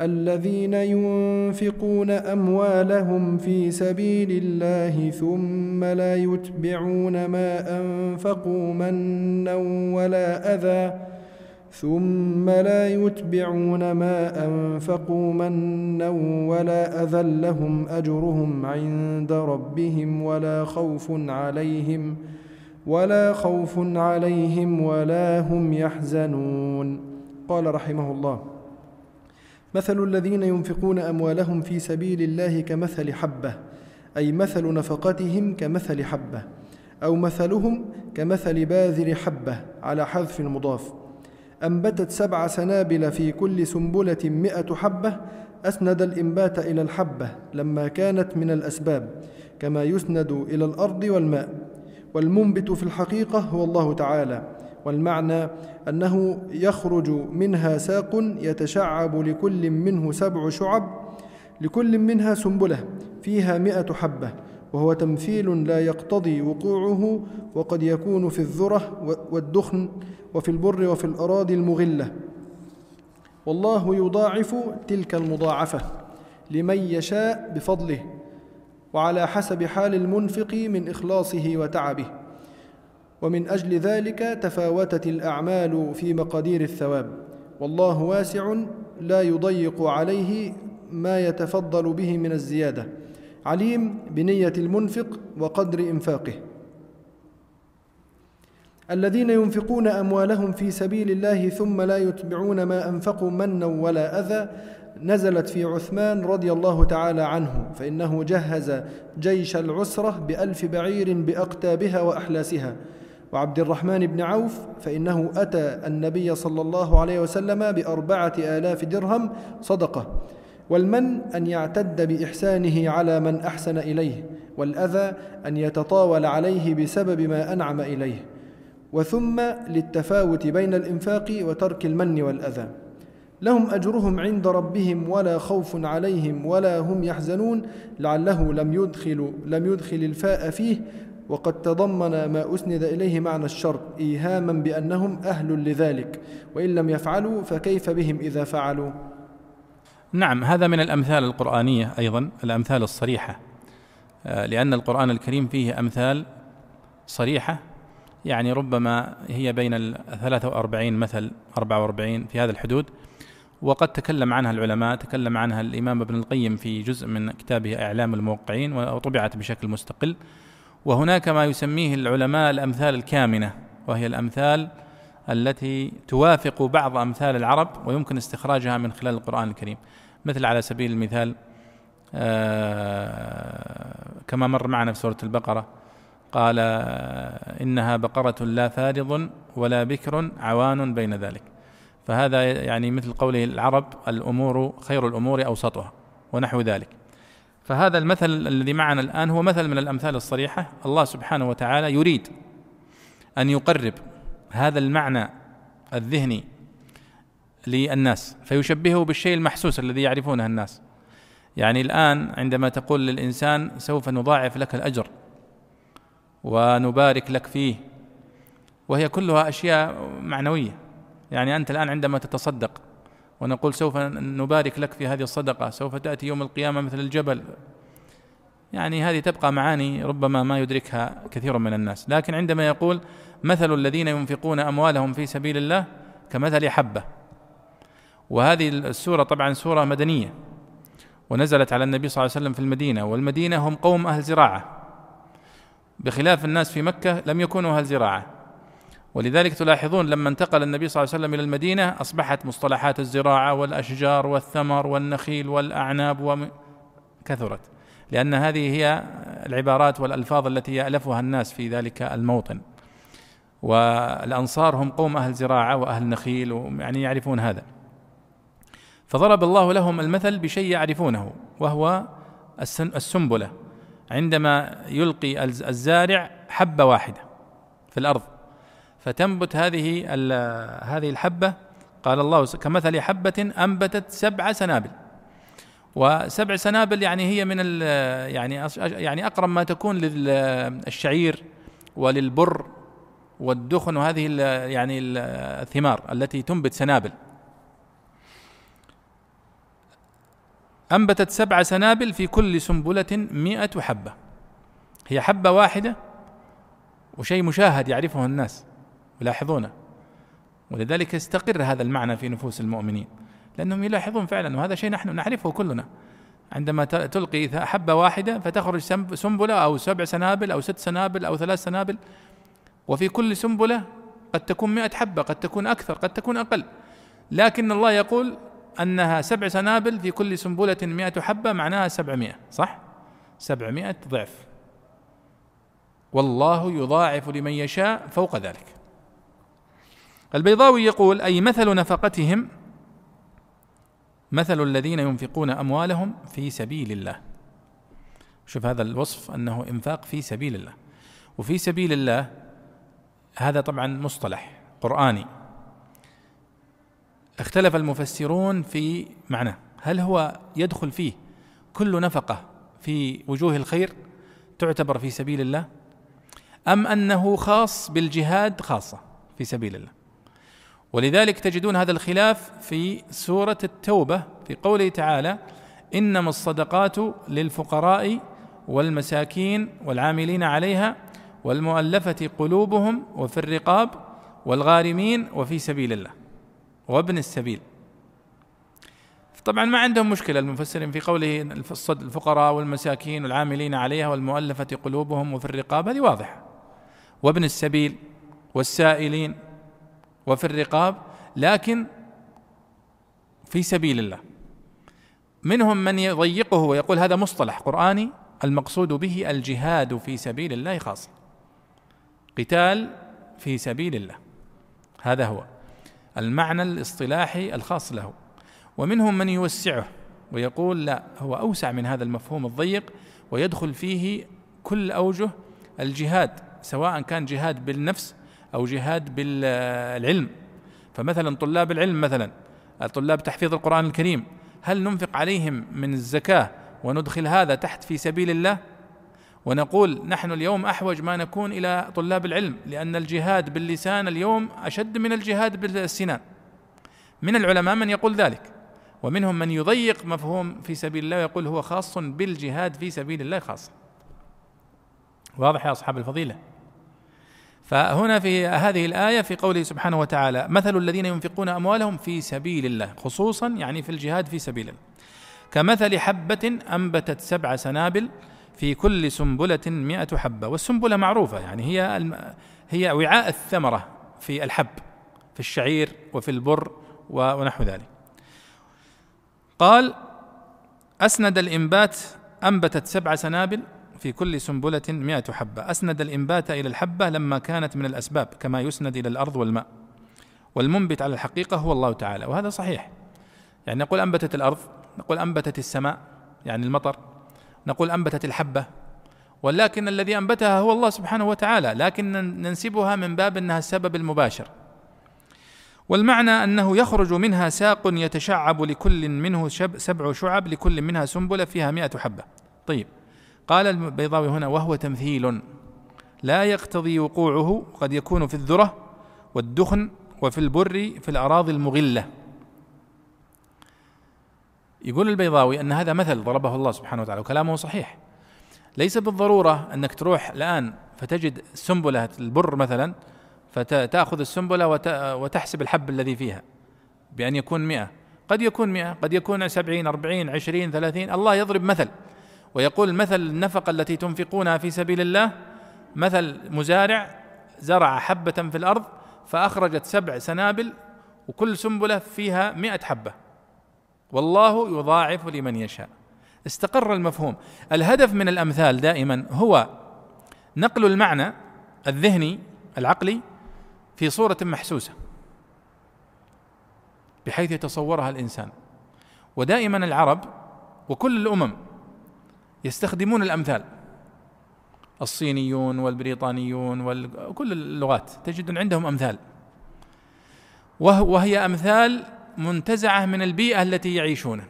الذين ينفقون أموالهم في سبيل الله ثم لا يتبعون ما أنفقوا منا ولا أذى ثم لا يتبعون ما أنفقوا منا ولا أذى لهم أجرهم عند ربهم ولا خوف عليهم ولا خوف عليهم ولا هم يحزنون. قال رحمه الله مثل الذين ينفقون أموالهم في سبيل الله كمثل حبة أي مثل نفقتهم كمثل حبة أو مثلهم كمثل باذر حبة على حذف المضاف أنبتت سبع سنابل في كل سنبلة مئة حبة أسند الإنبات إلى الحبة لما كانت من الأسباب كما يسند إلى الأرض والماء. والمنبت في الحقيقة هو الله تعالى. والمعنى أنه يخرج منها ساق يتشعب لكل منه سبع شعب لكل منها سنبلة فيها مئة حبة وهو تمثيل لا يقتضي وقوعه وقد يكون في الذرة والدخن وفي البر وفي الأراضي المغلة. والله يضاعف تلك المضاعفة لمن يشاء بفضله وعلى حسب حال المنفق من إخلاصه وتعبه. ومن أجل ذلك تفاوتت الأعمال في مقادير الثواب. والله واسع لا يضيق عليه ما يتفضل به من الزيادة. عليم بنية المنفق وقدر إنفاقه. الذين ينفقون أموالهم في سبيل الله ثم لا يتبعون ما أنفقوا منا ولا أذى نزلت في عثمان رضي الله تعالى عنه فإنه جهز جيش العسرة بألف بعير بأقتابها وأحلاسها. وعبد الرحمن بن عوف فإنه أتى النبي صلى الله عليه وسلم بأربعة آلاف درهم صدقة والمن أن يعتد بإحسانه على من أحسن إليه والأذى أن يتطاول عليه بسبب ما أنعم إليه وثم للتفاوت بين الإنفاق وترك المن والأذى. لهم أجرهم عند ربهم ولا خوف عليهم ولا هم يحزنون لعله لم يدخل لم يدخل الفاء فيه وقد تضمن ما أسند إليه معنى الشرط إيهاما بأنهم أهل لذلك وإن لم يفعلوا فكيف بهم إذا فعلوا؟ نعم هذا من الأمثال القرآنية أيضا الأمثال الصريحة. آه، لأن القرآن الكريم فيه أمثال صريحة يعني ربما هي بين ال 43 مثل 44 في هذا الحدود. وقد تكلم عنها العلماء تكلم عنها الإمام ابن القيم في جزء من كتابه إعلام الموقعين وطبعت بشكل مستقل. وهناك ما يسميه العلماء الأمثال الكامنة وهي الأمثال التي توافق بعض أمثال العرب ويمكن استخراجها من خلال القرآن الكريم. مثل على سبيل المثال آه، كما مر معنا في سورة البقرة قال إنها بقرة لا فارض ولا بكر عوان بين ذلك. فهذا يعني مثل قوله العرب الأمور خير الأمور أوسطها ونحو ذلك. فهذا المثل الذي معنا الآن هو مثل من الأمثال الصريحة. الله سبحانه وتعالى يريد أن يقرب هذا المعنى الذهني للناس فيشبهه بالشيء المحسوس الذي يعرفونه الناس. يعني الآن عندما تقول للإنسان سوف نضاعف لك الأجر ونبارك لك فيه وهي كلها أشياء معنوية. يعني أنت الآن عندما تتصدق ونقول سوف نبارك لك في هذه الصدقة سوف تأتي يوم القيامة مثل الجبل. يعني هذه تبقى معاني ربما ما يدركها كثير من الناس. لكن عندما يقول مثل الذين ينفقون أموالهم في سبيل الله كمثل حبة. وهذه السورة طبعا سورة مدنية. ونزلت على النبي صلى الله عليه وسلم في المدينة. والمدينة هم قوم أهل زراعة. بخلاف الناس في مكة لم يكونوا أهل زراعة. ولذلك تلاحظون لما انتقل النبي صلى الله عليه وسلم إلى المدينة أصبحت مصطلحات الزراعة والأشجار والثمر والنخيل والأعناب كثرت. لأن هذه هي العبارات والألفاظ التي يألفها الناس في ذلك الموطن. والأنصار هم قوم أهل زراعة وأهل نخيل يعني يعرفون هذا. فضرب الله لهم المثل بشيء يعرفونه وهو السنبلة. عندما يلقي الزارع حبة واحدة في الأرض فتنبت هذه هذه الحبة. قال الله كمثل حبة أنبتت سبع سنابل. وسبع سنابل يعني هي من يعني يعني أقرب ما تكون للشعير وللبر والدخن وهذه يعني الثمار التي تنبت سنابل. أنبتت سبع سنابل في كل سنبلة مئة حبة. هي حبة واحدة وشيء مشاهد يعرفه الناس. يلاحظونه. ولذلك يستقر هذا المعنى في نفوس المؤمنين لأنهم يلاحظون فعلا وهذا شيء نحن نعرفه كلنا. عندما تلقي حبة واحدة فتخرج سنبلة أو سبع سنابل أو ست سنابل أو ثلاث سنابل وفي كل سنبلة قد تكون مئة حبة قد تكون أكثر قد تكون أقل. لكن الله يقول أنها سبع سنابل في كل سنبلة مئة حبة معناها سبعمائة صح؟ سبعمائة ضعف. والله يضاعف لمن يشاء فوق ذلك. البيضاوي يقول أي مثل نفقتهم؟ مثل الذين ينفقون أموالهم في سبيل الله. شوف هذا الوصف أنه إنفاق في سبيل الله. وفي سبيل الله هذا طبعا مصطلح قرآني. اختلف المفسرون في معناه. هل هو يدخل فيه كل نفقة في وجوه الخير تعتبر في سبيل الله؟ أم أنه خاص بالجهاد خاصة في سبيل الله؟ ولذلك تجدون هذا الخلاف في سورة التوبة في قوله تعالى إنما الصدقات للفقراء والمساكين والعاملين عليها والمؤلفة قلوبهم وفي الرقاب والغارمين وفي سبيل الله وابن السبيل. طبعا ما عندهم مشكلة المفسرين في قوله الفقراء والمساكين والعاملين عليها والمؤلفة قلوبهم وفي الرقاب هذه واضحة. وابن السبيل والسائلين وفي الرقاب لكن في سبيل الله. منهم من يضيقه ويقول هذا مصطلح قرآني المقصود به الجهاد في سبيل الله خاصة قتال في سبيل الله. هذا هو المعنى الاصطلاحي الخاص له. ومنهم من يوسعه ويقول لا هو أوسع من هذا المفهوم الضيق ويدخل فيه كل أوجه الجهاد سواء كان جهاد بالنفس أو جهاد بالعلم. فمثلا طلاب العلم مثلا طلاب تحفيظ القرآن الكريم هل ننفق عليهم من الزكاة وندخل هذا تحت في سبيل الله؟ ونقول نحن اليوم أحوج ما نكون إلى طلاب العلم لأن الجهاد باللسان اليوم أشد من الجهاد بالسنان. من العلماء من يقول ذلك ومنهم من يضيق مفهوم في سبيل الله ويقول هو خاص بالجهاد في سبيل الله خاصة واضح يا أصحاب الفضيلة؟ فهنا في هذه الآية في قوله سبحانه وتعالى مثل الذين ينفقون أموالهم في سبيل الله خصوصا يعني في الجهاد في سبيل الله. كمثل حبة أنبتت سبع سنابل في كل سنبلة مئة حبة. والسنبلة معروفة يعني هي الم... هي وعاء الثمرة في الحب في الشعير وفي البر ونحو ذلك. قال أسند الإنبات أنبتت سبع سنابل في كل سنبلة مئة حبة. أسند الإنبات إلى الحبة لما كانت من الأسباب كما يسند إلى الأرض والماء. والمنبت على الحقيقة هو الله تعالى وهذا صحيح. يعني نقول أنبتت الأرض نقول أنبتت السماء يعني المطر نقول أنبتت الحبة. ولكن الذي أنبتها هو الله سبحانه وتعالى لكن ننسبها من باب أنها السبب المباشر. والمعنى أنه يخرج منها ساق يتشعب لكل منه سبع شعب لكل منها سنبلة فيها مئة حبة. طيب. قال البيضاوي هنا وهو تمثيل. لا يقتضي وقوعه قد يكون في الذرة والدخن وفي البر في الأراضي المغلة. يقول البيضاوي أن هذا مثل ضربه الله سبحانه وتعالى وكلامه صحيح. ليس بالضرورة أنك تروح الآن فتجد سنبلة البر مثلا فتأخذ السنبلة وتحسب الحب الذي فيها بأن يكون مئة. قد يكون مئة قد يكون سبعين أربعين عشرين ثلاثين الله يضرب مثل. ويقول مثل النفقة التي تنفقونها في سبيل الله مثل مزارع زرع حبة في الأرض فأخرجت سبع سنابل وكل سنبلة فيها مئة حبة. والله يضاعف لمن يشاء. استقر المفهوم. الهدف من الأمثال دائما هو نقل المعنى الذهني العقلي في صورة محسوسة بحيث يتصورها الإنسان. ودائما العرب وكل الأمم يستخدمون الأمثال. الصينيون والبريطانيون وكل اللغات. تجد عندهم أمثال. وهي أمثال منتزعة من البيئة التي يعيشونها.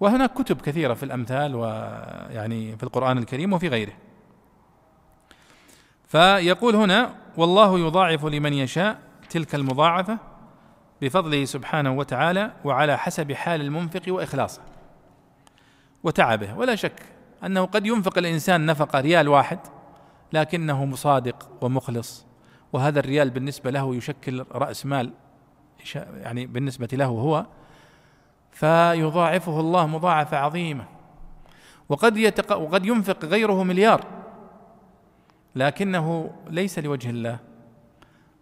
وهناك كتب كثيرة في الأمثال ويعني في القرآن الكريم وفي غيره. فيقول هنا والله يضاعف لمن يشاء تلك المضاعفة بفضله سبحانه وتعالى وعلى حسب حال المنفق وإخلاصه. وتعبه ولا شك أنه قد ينفق الإنسان نفقة ريال واحد لكنه مصادق ومخلص. وهذا الريال بالنسبة له يشكل رأس مال يعني بالنسبة له هو فيضاعفه الله مضاعفة عظيمة. وقد يتق... وقد ينفق غيره مليار لكنه ليس لوجه الله.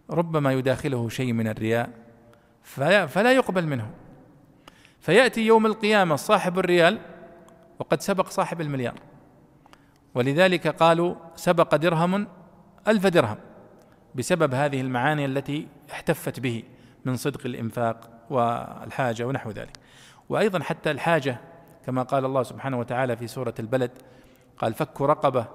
ربما يداخله شيء من الرياء فلا يقبل منه. فيأتي يوم القيامة صاحب الريال وقد سبق صاحب المليار. ولذلك قالوا سبق درهم ألف درهم بسبب هذه المعاني التي احتفت به من صدق الإنفاق والحاجة ونحو ذلك. وأيضا حتى الحاجة كما قال الله سبحانه وتعالى في سورة البلد قال فك رقبة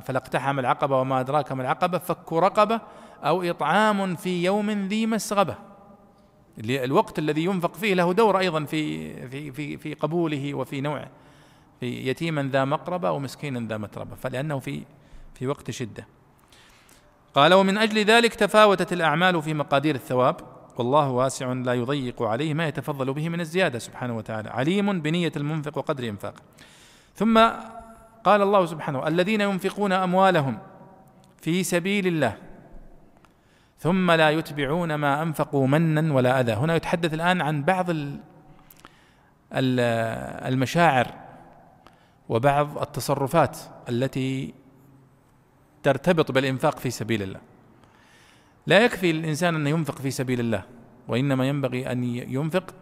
فلاقتحم العقبة وما أدراك ما العقبة فك رقبة أو إطعام في يوم ذي مسغبة. الوقت الذي ينفق فيه له دور أيضا في في في في قبوله وفي نوعه. في يتيما ذا مقربة ومسكينا ذا متربة فلأنه في في وقت شدة. قال ومن أجل ذلك تفاوتت الأعمال في مقادير الثواب والله واسع لا يضيق عليه ما يتفضل به من الزيادة سبحانه وتعالى عليم بنية المنفق وقدر إنفاقه ثم قال الله سبحانه الذين ينفقون أموالهم في سبيل الله ثم لا يتبعون ما أنفقوا منا ولا أذى. هنا يتحدث الآن عن بعض المشاعر وبعض التصرفات التي ترتبط بالإنفاق في سبيل الله. لا يكفي للانسان أن ينفق في سبيل الله وإنما ينبغي أن ينفق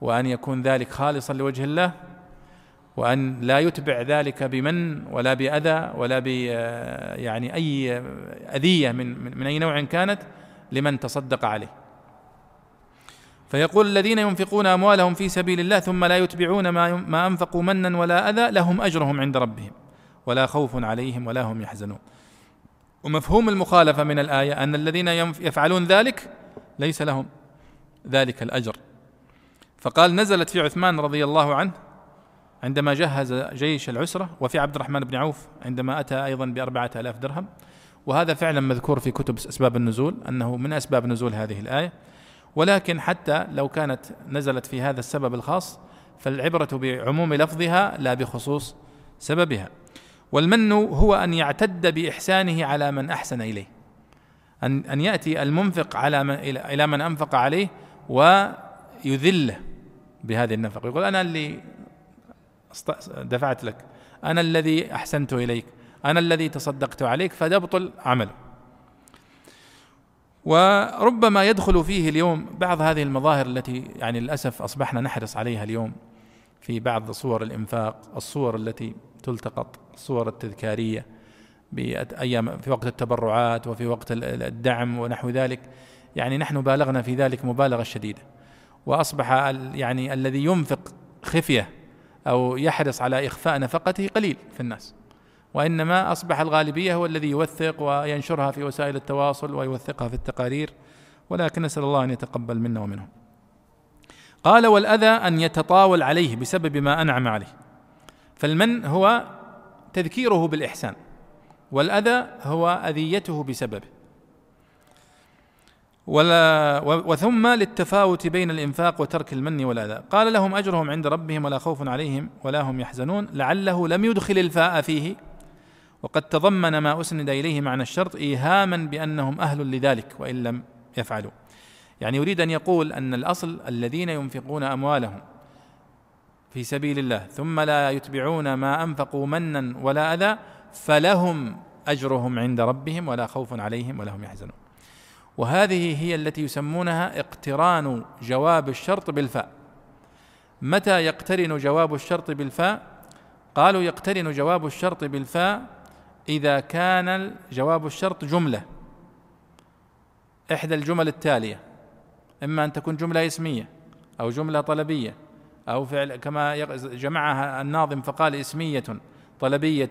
وأن يكون ذلك خالصا لوجه الله وأن لا يتبع ذلك بمن ولا بأذى ولا ب يعني أي أذية من من أي نوع كانت لمن تصدق عليه. فيقول الذين ينفقون أموالهم في سبيل الله ثم لا يتبعون ما ما أنفقوا منا ولا أذى لهم أجرهم عند ربهم ولا خوف عليهم ولا هم يحزنون. ومفهوم المخالفة من الآية أن الذين يفعلون ذلك ليس لهم ذلك الأجر. فقال نزلت في عثمان رضي الله عنه عندما جهز جيش العسرة وفي عبد الرحمن بن عوف عندما أتى أيضا بأربعة آلاف درهم. وهذا فعلا مذكور في كتب أسباب النزول أنه من أسباب نزول هذه الآية. ولكن حتى لو كانت نزلت في هذا السبب الخاص فالعبرة بعموم لفظها لا بخصوص سببها. والمن هو أن يعتد بإحسانه على من أحسن إليه. أن أن يأتي المنفق على من إلى من أنفق عليه ويذله بهذه النفقة. يقول أنا اللي دفعت لك. أنا الذي أحسنت إليك. أنا الذي تصدقت عليك فيبطل عمله. وربما يدخل فيه اليوم بعض هذه المظاهر التي يعني للأسف أصبحنا نحرص عليها اليوم في بعض صور الإنفاق الصور التي تلتقط الصور التذكارية بأيام في وقت التبرعات وفي وقت الدعم ونحو ذلك. يعني نحن بالغنا في ذلك مبالغة شديدة. وأصبح يعني الذي ينفق خفية أو يحرص على إخفاء نفقته قليل في الناس. وإنما أصبح الغالبية هو الذي يوثق وينشرها في وسائل التواصل ويوثقها في التقارير ولكن نسأل الله أن يتقبل منا ومنهم. قال والأذى أن يتطاول عليه بسبب ما أنعم عليه. فالمن هو تذكيره بالإحسان والأذى هو أذيته بسببه. ولا وثم للتفاوت بين الإنفاق وترك المن والأذى. قال لهم أجرهم عند ربهم ولا خوف عليهم ولا هم يحزنون. لعله لم يدخل الفاء فيه. وقد تضمن ما أسند إليه معنى الشرط إيهاما بأنهم أهل لذلك وإن لم يفعلوا. يعني يريد أن يقول أن الأصل الذين ينفقون أموالهم في سبيل الله ثم لا يتبعون ما أنفقوا منا ولا أذى فلهم أجرهم عند ربهم ولا خوف عليهم ولا هم يحزنون. وهذه هي التي يسمونها اقتران جواب الشرط بالفاء. متى يقترن جواب الشرط بالفاء؟ قالوا يقترن جواب الشرط بالفاء إذا كان جواب الشرط جملة. إحدى الجمل التالية. إما أن تكون جملة اسمية أو جملة طلبية أو فعل كما جمعها الناظم فقال اسمية طلبية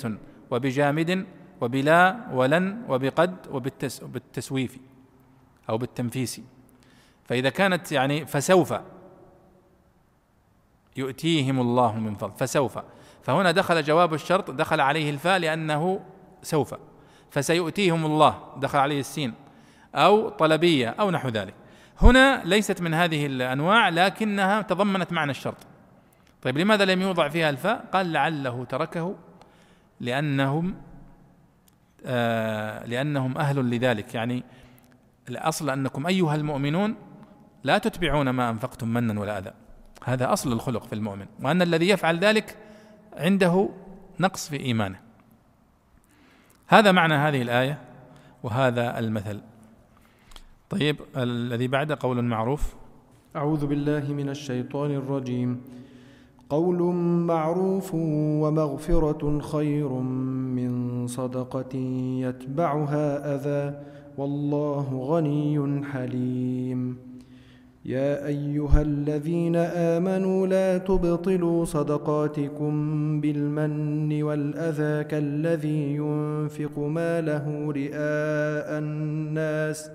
وبجامد وبلا ولن وبقد وبالتسويف أو بالتنفيس. فإذا كانت يعني فسوف يؤتيهم الله من فضل فسوف. فهنا دخل جواب الشرط دخل عليه الفاء لأنه سوف. فسيؤتيهم الله دخل عليه السين. أو طلبية أو نحو ذلك. هنا ليست من هذه الأنواع لكنها تضمنت معنى الشرط. طيب لماذا لم يوضع فيها الفاء؟ قال لعله تركه لأنهم آه لأنهم أهل لذلك. يعني الأصل أنكم أيها المؤمنون لا تتبعون ما أنفقتم منا ولا أذى. هذا أصل الخلق في المؤمن وأن الذي يفعل ذلك عنده نقص في إيمانه. هذا معنى هذه الآية وهذا المثل. طيب الذي بعد قول معروف. أعوذ بالله من الشيطان الرجيم. قول معروف ومغفرة خير من صدقة يتبعها أذى. والله غني حليم. يا أيها الذين آمنوا لا تبطلوا صدقاتكم بالمن والأذى كالذي ينفق ماله رئاء الناس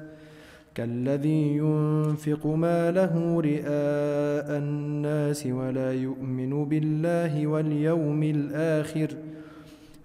كالذي ينفق ماله رئاء الناس ولا يؤمن بالله واليوم الآخر ۖ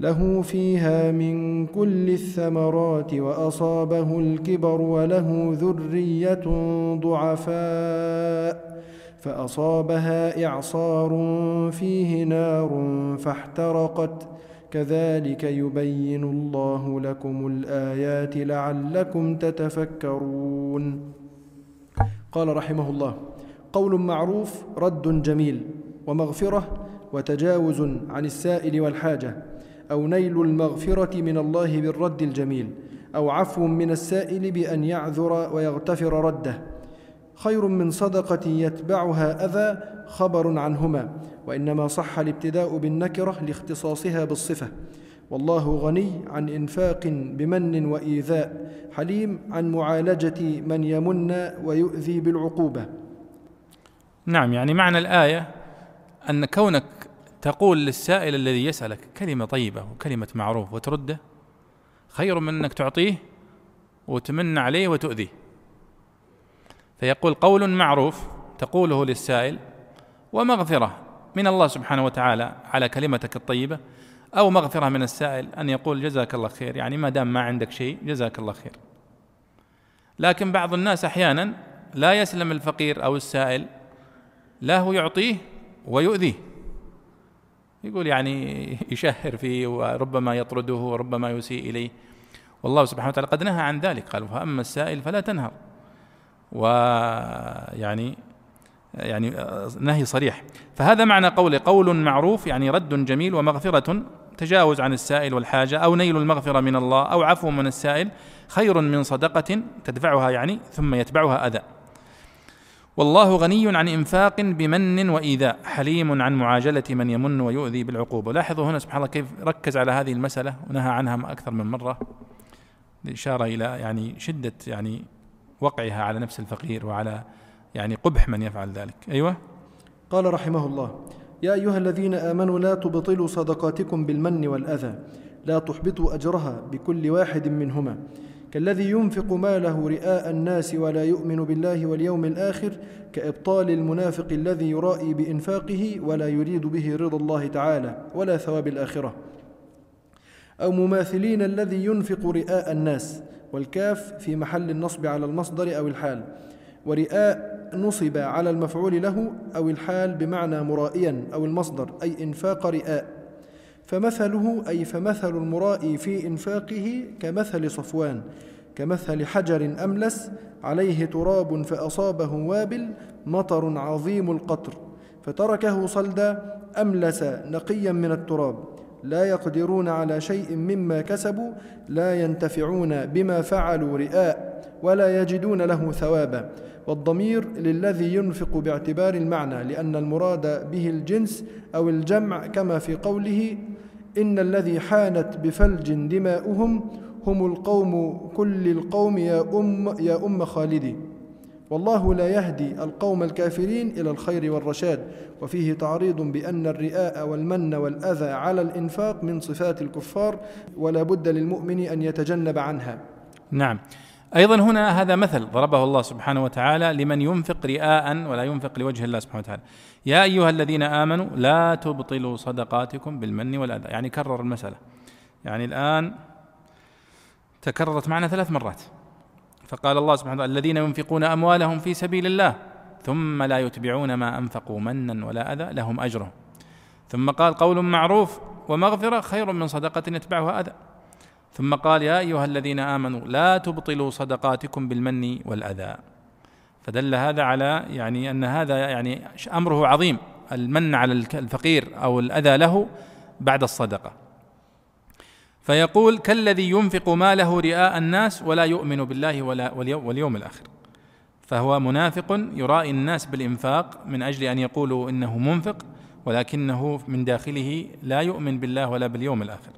له فيها من كل الثمرات وأصابه الكبر وله ذرية ضعفاء فأصابها إعصار فيه نار فاحترقت. كذلك يبين الله لكم الآيات لعلكم تتفكرون. قال رحمه الله قول معروف رد جميل ومغفرة وتجاوز عن السائل والحاجة. أو نيل المغفرة من الله بالرد الجميل أو عفو من السائل بأن يعذر ويغتفر رده. خير من صدقة يتبعها أذى خبر عنهما. وإنما صح الابتداء بالنكرة لاختصاصها بالصفة. والله غني عن إنفاق بمن وإيذاء حليم عن معالجة من يمن ويؤذي بالعقوبة. نعم يعني معنى الآية أن كونك تقول للسائل الذي يسألك كلمة طيبة وكلمة معروف وترده خير من أنك تعطيه وتمن عليه وتؤذيه. فيقول قول معروف تقوله للسائل ومغفرة من الله سبحانه وتعالى على كلمتك الطيبة أو مغفرة من السائل أن يقول جزاك الله خير. يعني ما دام ما عندك شيء جزاك الله خير. لكن بعض الناس أحيانا لا يسلم الفقير أو السائل لا هو يعطيه ويؤذيه. يقول يعني يشهر فيه وربما يطرده وربما يسيء إليه. والله سبحانه وتعالى قد نهى عن ذلك قال فأما السائل فلا تنهر. ويعني يعني نهي صريح. فهذا معنى قوله قول معروف يعني رد جميل ومغفرة تجاوز عن السائل والحاجة أو نيل المغفرة من الله أو عفو من السائل خير من صدقة تدفعها يعني ثم يتبعها أذى. والله غني عن إنفاق بمن وإيذاء حليم عن معاجلة من يمن ويؤذي بالعقوبة لاحظوا هنا سبحان الله كيف ركز على هذه المسألة ونهى عنها أكثر من مرة لإشارة إلى يعني شدة يعني وقعها على نفس الفقير وعلى يعني قبح من يفعل ذلك. أيوة. قال رحمه الله يا أيها الذين آمنوا لا تبطلوا صدقاتكم بالمن والأذى لا تحبطوا أجرها بكل واحد منهما. كالذي ينفق ماله رئاء الناس ولا يؤمن بالله واليوم الآخر كإبطال المنافق الذي يرائي بإنفاقه ولا يريد به رضا الله تعالى ولا ثواب الآخرة. أو مماثلين الذي ينفق رئاء الناس والكاف في محل النصب على المصدر أو الحال ورئاء نصب على المفعول له أو الحال بمعنى مرائيا أو المصدر أي إنفاق رئاء. فمثله أي فمثل المرائي في إنفاقه كمثل صفوان كمثل حجر أملس عليه تراب فأصابه وابل مطر عظيم القطر فتركه صلدا أملس نقيا من التراب. لا يقدرون على شيء مما كسبوا لا ينتفعون بما فعلوا رئاء ولا يجدون له ثوابا. والضمير للذي ينفق باعتبار المعنى لأن المراد به الجنس أو الجمع كما في قوله إن الذي حانت بفلج دماؤهم هم القوم كل القوم يا أم, يا أم خالدي. والله لا يهدي القوم الكافرين إلى الخير والرشاد وفيه تعريض بأن الرئاء والمن والأذى على الإنفاق من صفات الكفار ولا بد للمؤمن أن يتجنب عنها. نعم. أيضا هنا هذا مثل ضربه الله سبحانه وتعالى لمن ينفق رئاء ولا ينفق لوجه الله سبحانه وتعالى. يا أيها الذين آمنوا لا تبطلوا صدقاتكم بالمن والأذى. يعني كرر المسألة. يعني الآن تكررت معنا ثلاث مرات. فقال الله سبحانه وتعالى الذين ينفقون أموالهم في سبيل الله ثم لا يتبعون ما أنفقوا منا ولا أذى لهم أجرهم. ثم قال قول معروف ومغفرة خير من صدقة يتبعها أذى. ثم قال يا أيها الذين آمنوا لا تبطلوا صدقاتكم بالمن والأذى. فدل هذا على يعني أن هذا يعني أمره عظيم المن على الفقير أو الأذى له بعد الصدقة. فيقول كالذي ينفق ماله رئاء الناس ولا يؤمن بالله ولا واليوم الآخر. فهو منافق يرائي الناس بالإنفاق من أجل أن يقولوا إنه منفق ولكنه من داخله لا يؤمن بالله ولا باليوم الآخر.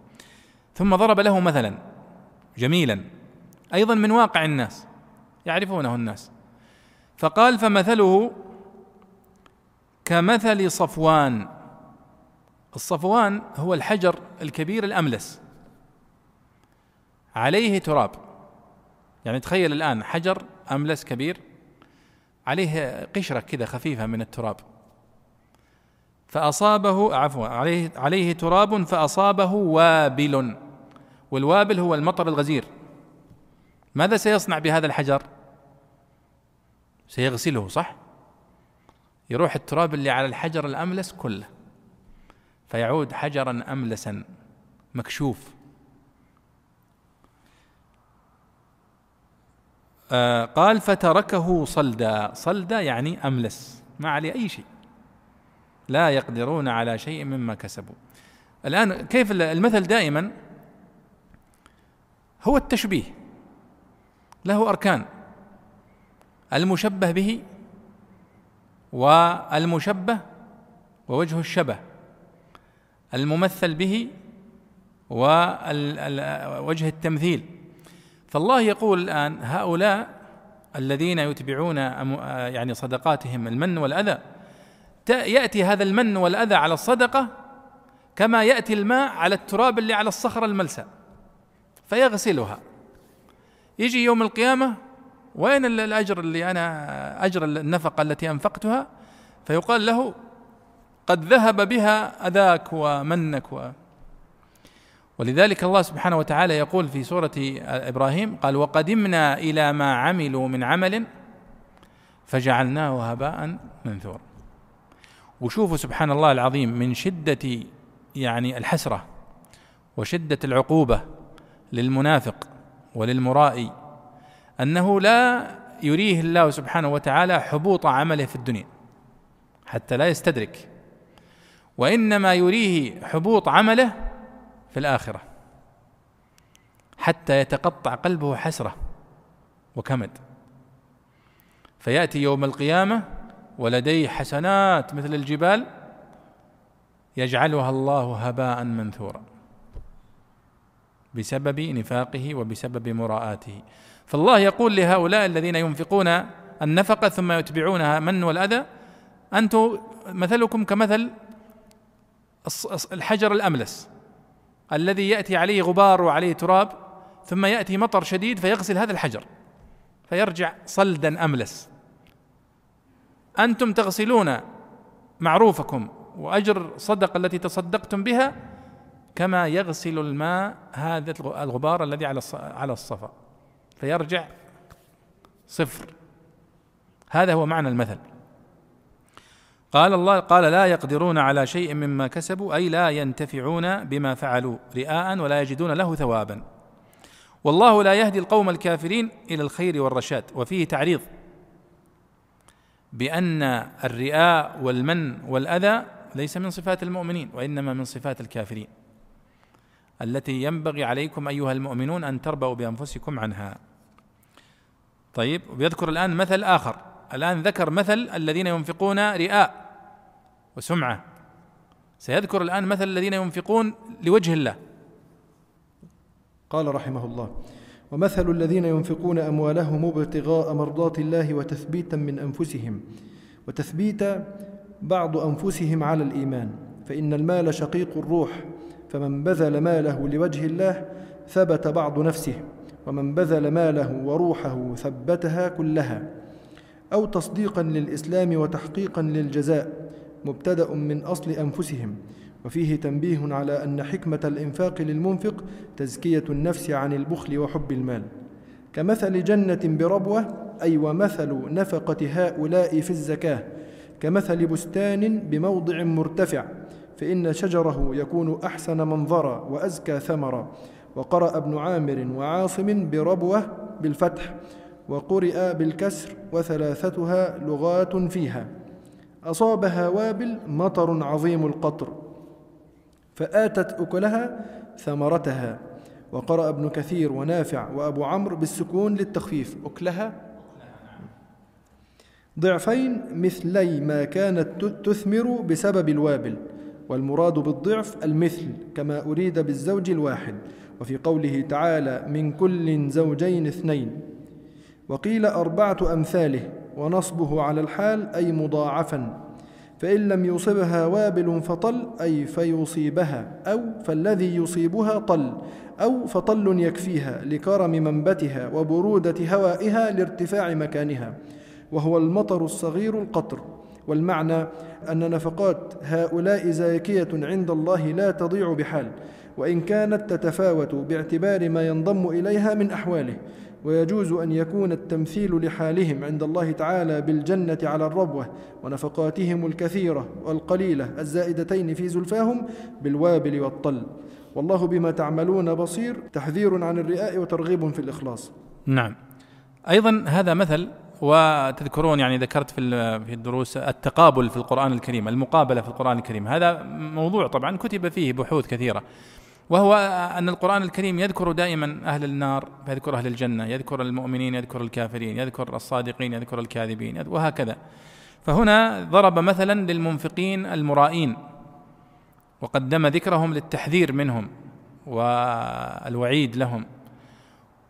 ثم ضرب له مثلا جميلا أيضا من واقع الناس يعرفونه الناس. فقال فمثله كمثل صفوان. الصفوان هو الحجر الكبير الأملس. عليه تراب. يعني تخيل الآن حجر أملس كبير عليه قشرة كذا خفيفة من التراب. فأصابه عفوا عليه عليه تراب فأصابه وابل. والوابل هو المطر الغزير. ماذا سيصنع بهذا الحجر؟ سيغسله صح؟ يروح التراب اللي على الحجر الأملس كله فيعود حجرا أملسا مكشوف. آه قال فتركه صلدا. صلدا يعني أملس ما عليه أي شيء. لا يقدرون على شيء مما كسبوا. الآن كيف المثل دائما؟ هو التشبيه له أركان المشبه به والمشبه ووجه الشبه الممثل به ووجه التمثيل. فالله يقول الآن هؤلاء الذين يتبعون يعني صدقاتهم المن والأذى يأتي هذا المن والأذى على الصدقة كما يأتي الماء على التراب اللي على الصخرة الملسى فيغسلها. يجي يوم القيامة وين الأجر اللي أنا أجر النفقة التي أنفقتها؟ فيقال له قد ذهب بها أذاك ومنك و ولذلك الله سبحانه وتعالى يقول في سورة إبراهيم قال وقدمنا إلى ما عملوا من عمل فجعلناه هباء منثورا. وشوفوا سبحان الله العظيم من شدة يعني الحسرة وشدة العقوبة للمنافق وللمرائي أنه لا يريه الله سبحانه وتعالى حبوط عمله في الدنيا حتى لا يستدرك. وإنما يريه حبوط عمله في الآخرة حتى يتقطع قلبه حسرة وكمد. فيأتي يوم القيامة ولديه حسنات مثل الجبال يجعلها الله هباء منثورا. بسبب نفاقه وبسبب مراءاته. فالله يقول لهؤلاء الذين ينفقون النفقة ثم يتبعونها من والأذى؟ أنتم مثلكم كمثل الحجر الأملس الذي يأتي عليه غبار وعليه تراب ثم يأتي مطر شديد فيغسل هذا الحجر فيرجع صلدا أملس. أنتم تغسلون معروفكم وأجر صدقة التي تصدقتم بها كما يغسل الماء هذا الغبار الذي على على الصفا. فيرجع صفر. هذا هو معنى المثل. قال الله قال لا يقدرون على شيء مما كسبوا أي لا ينتفعون بما فعلوا رئاء ولا يجدون له ثوابا. والله لا يهدي القوم الكافرين إلى الخير والرشاد. وفيه تعريض بأن الرئاء والمن والأذى ليس من صفات المؤمنين وإنما من صفات الكافرين. التي ينبغي عليكم أيها المؤمنون أن تربوا بأنفسكم عنها. طيب ويذكر الآن مثل آخر. الآن ذكر مثل الذين ينفقون رئاء وسمعة. سيذكر الآن مثل الذين ينفقون لوجه الله. قال رحمه الله ومثل الذين ينفقون أموالهم ابتغاء مرضات الله وتثبيتا من أنفسهم وتثبيت بعض أنفسهم على الإيمان فإن المال شقيق الروح فمن بذل ماله لوجه الله ثبت بعض نفسه ومن بذل ماله وروحه ثبتها كلها. أو تصديقا للإسلام وتحقيقا للجزاء مبتدأ من أصل أنفسهم. وفيه تنبيه على أن حكمة الإنفاق للمنفق تزكية النفس عن البخل وحب المال. كمثل جنة بربوة أي ومثل نفقة هؤلاء في الزكاة كمثل بستان بموضع مرتفع. فإن شجره يكون أحسن منظرا وأزكى ثمرا. وقرأ ابن عامر وعاصم بربوة بالفتح وقرئ بالكسر وثلاثتها لغات فيها. أصابها وابل مطر عظيم القطر فآتت أكلها ثمرتها. وقرأ ابن كثير ونافع وأبو عمرو بالسكون للتخفيف أكلها ضعفين مثلي ما كانت تثمر بسبب الوابل. والمراد بالضعف المثل كما أريد بالزوج الواحد وفي قوله تعالى من كل زوجين اثنين وقيل أربعة أمثاله ونصبه على الحال أي مضاعفا فإن لم يصبها وابل فطل أي فيصيبها أو فالذي يصيبها طل أو فطل يكفيها لكرم منبتها وبرودة هوائها لارتفاع مكانها وهو المطر الصغير القطر والمعنى أن نفقات هؤلاء زاكية عند الله لا تضيع بحال وإن كانت تتفاوت باعتبار ما ينضم إليها من أحواله ويجوز أن يكون التمثيل لحالهم عند الله تعالى بالجنة على الربوة ونفقاتهم الكثيرة والقليلة الزائدتين في زلفاهم بالوابل والطل. والله بما تعملون بصير تحذير عن الرئاء وترغيب في الإخلاص. نعم. أيضا هذا مثل وتذكرون يعني ذكرت في في الدروس التقابل في القرآن الكريم المقابلة في القرآن الكريم. هذا موضوع طبعا كتب فيه بحوث كثيرة. وهو أن القرآن الكريم يذكر دائما أهل النار فيذكر أهل الجنة يذكر المؤمنين يذكر الكافرين يذكر الصادقين يذكر الكاذبين وهكذا. فهنا ضرب مثلا للمنفقين المرائين وقدم ذكرهم للتحذير منهم والوعيد لهم.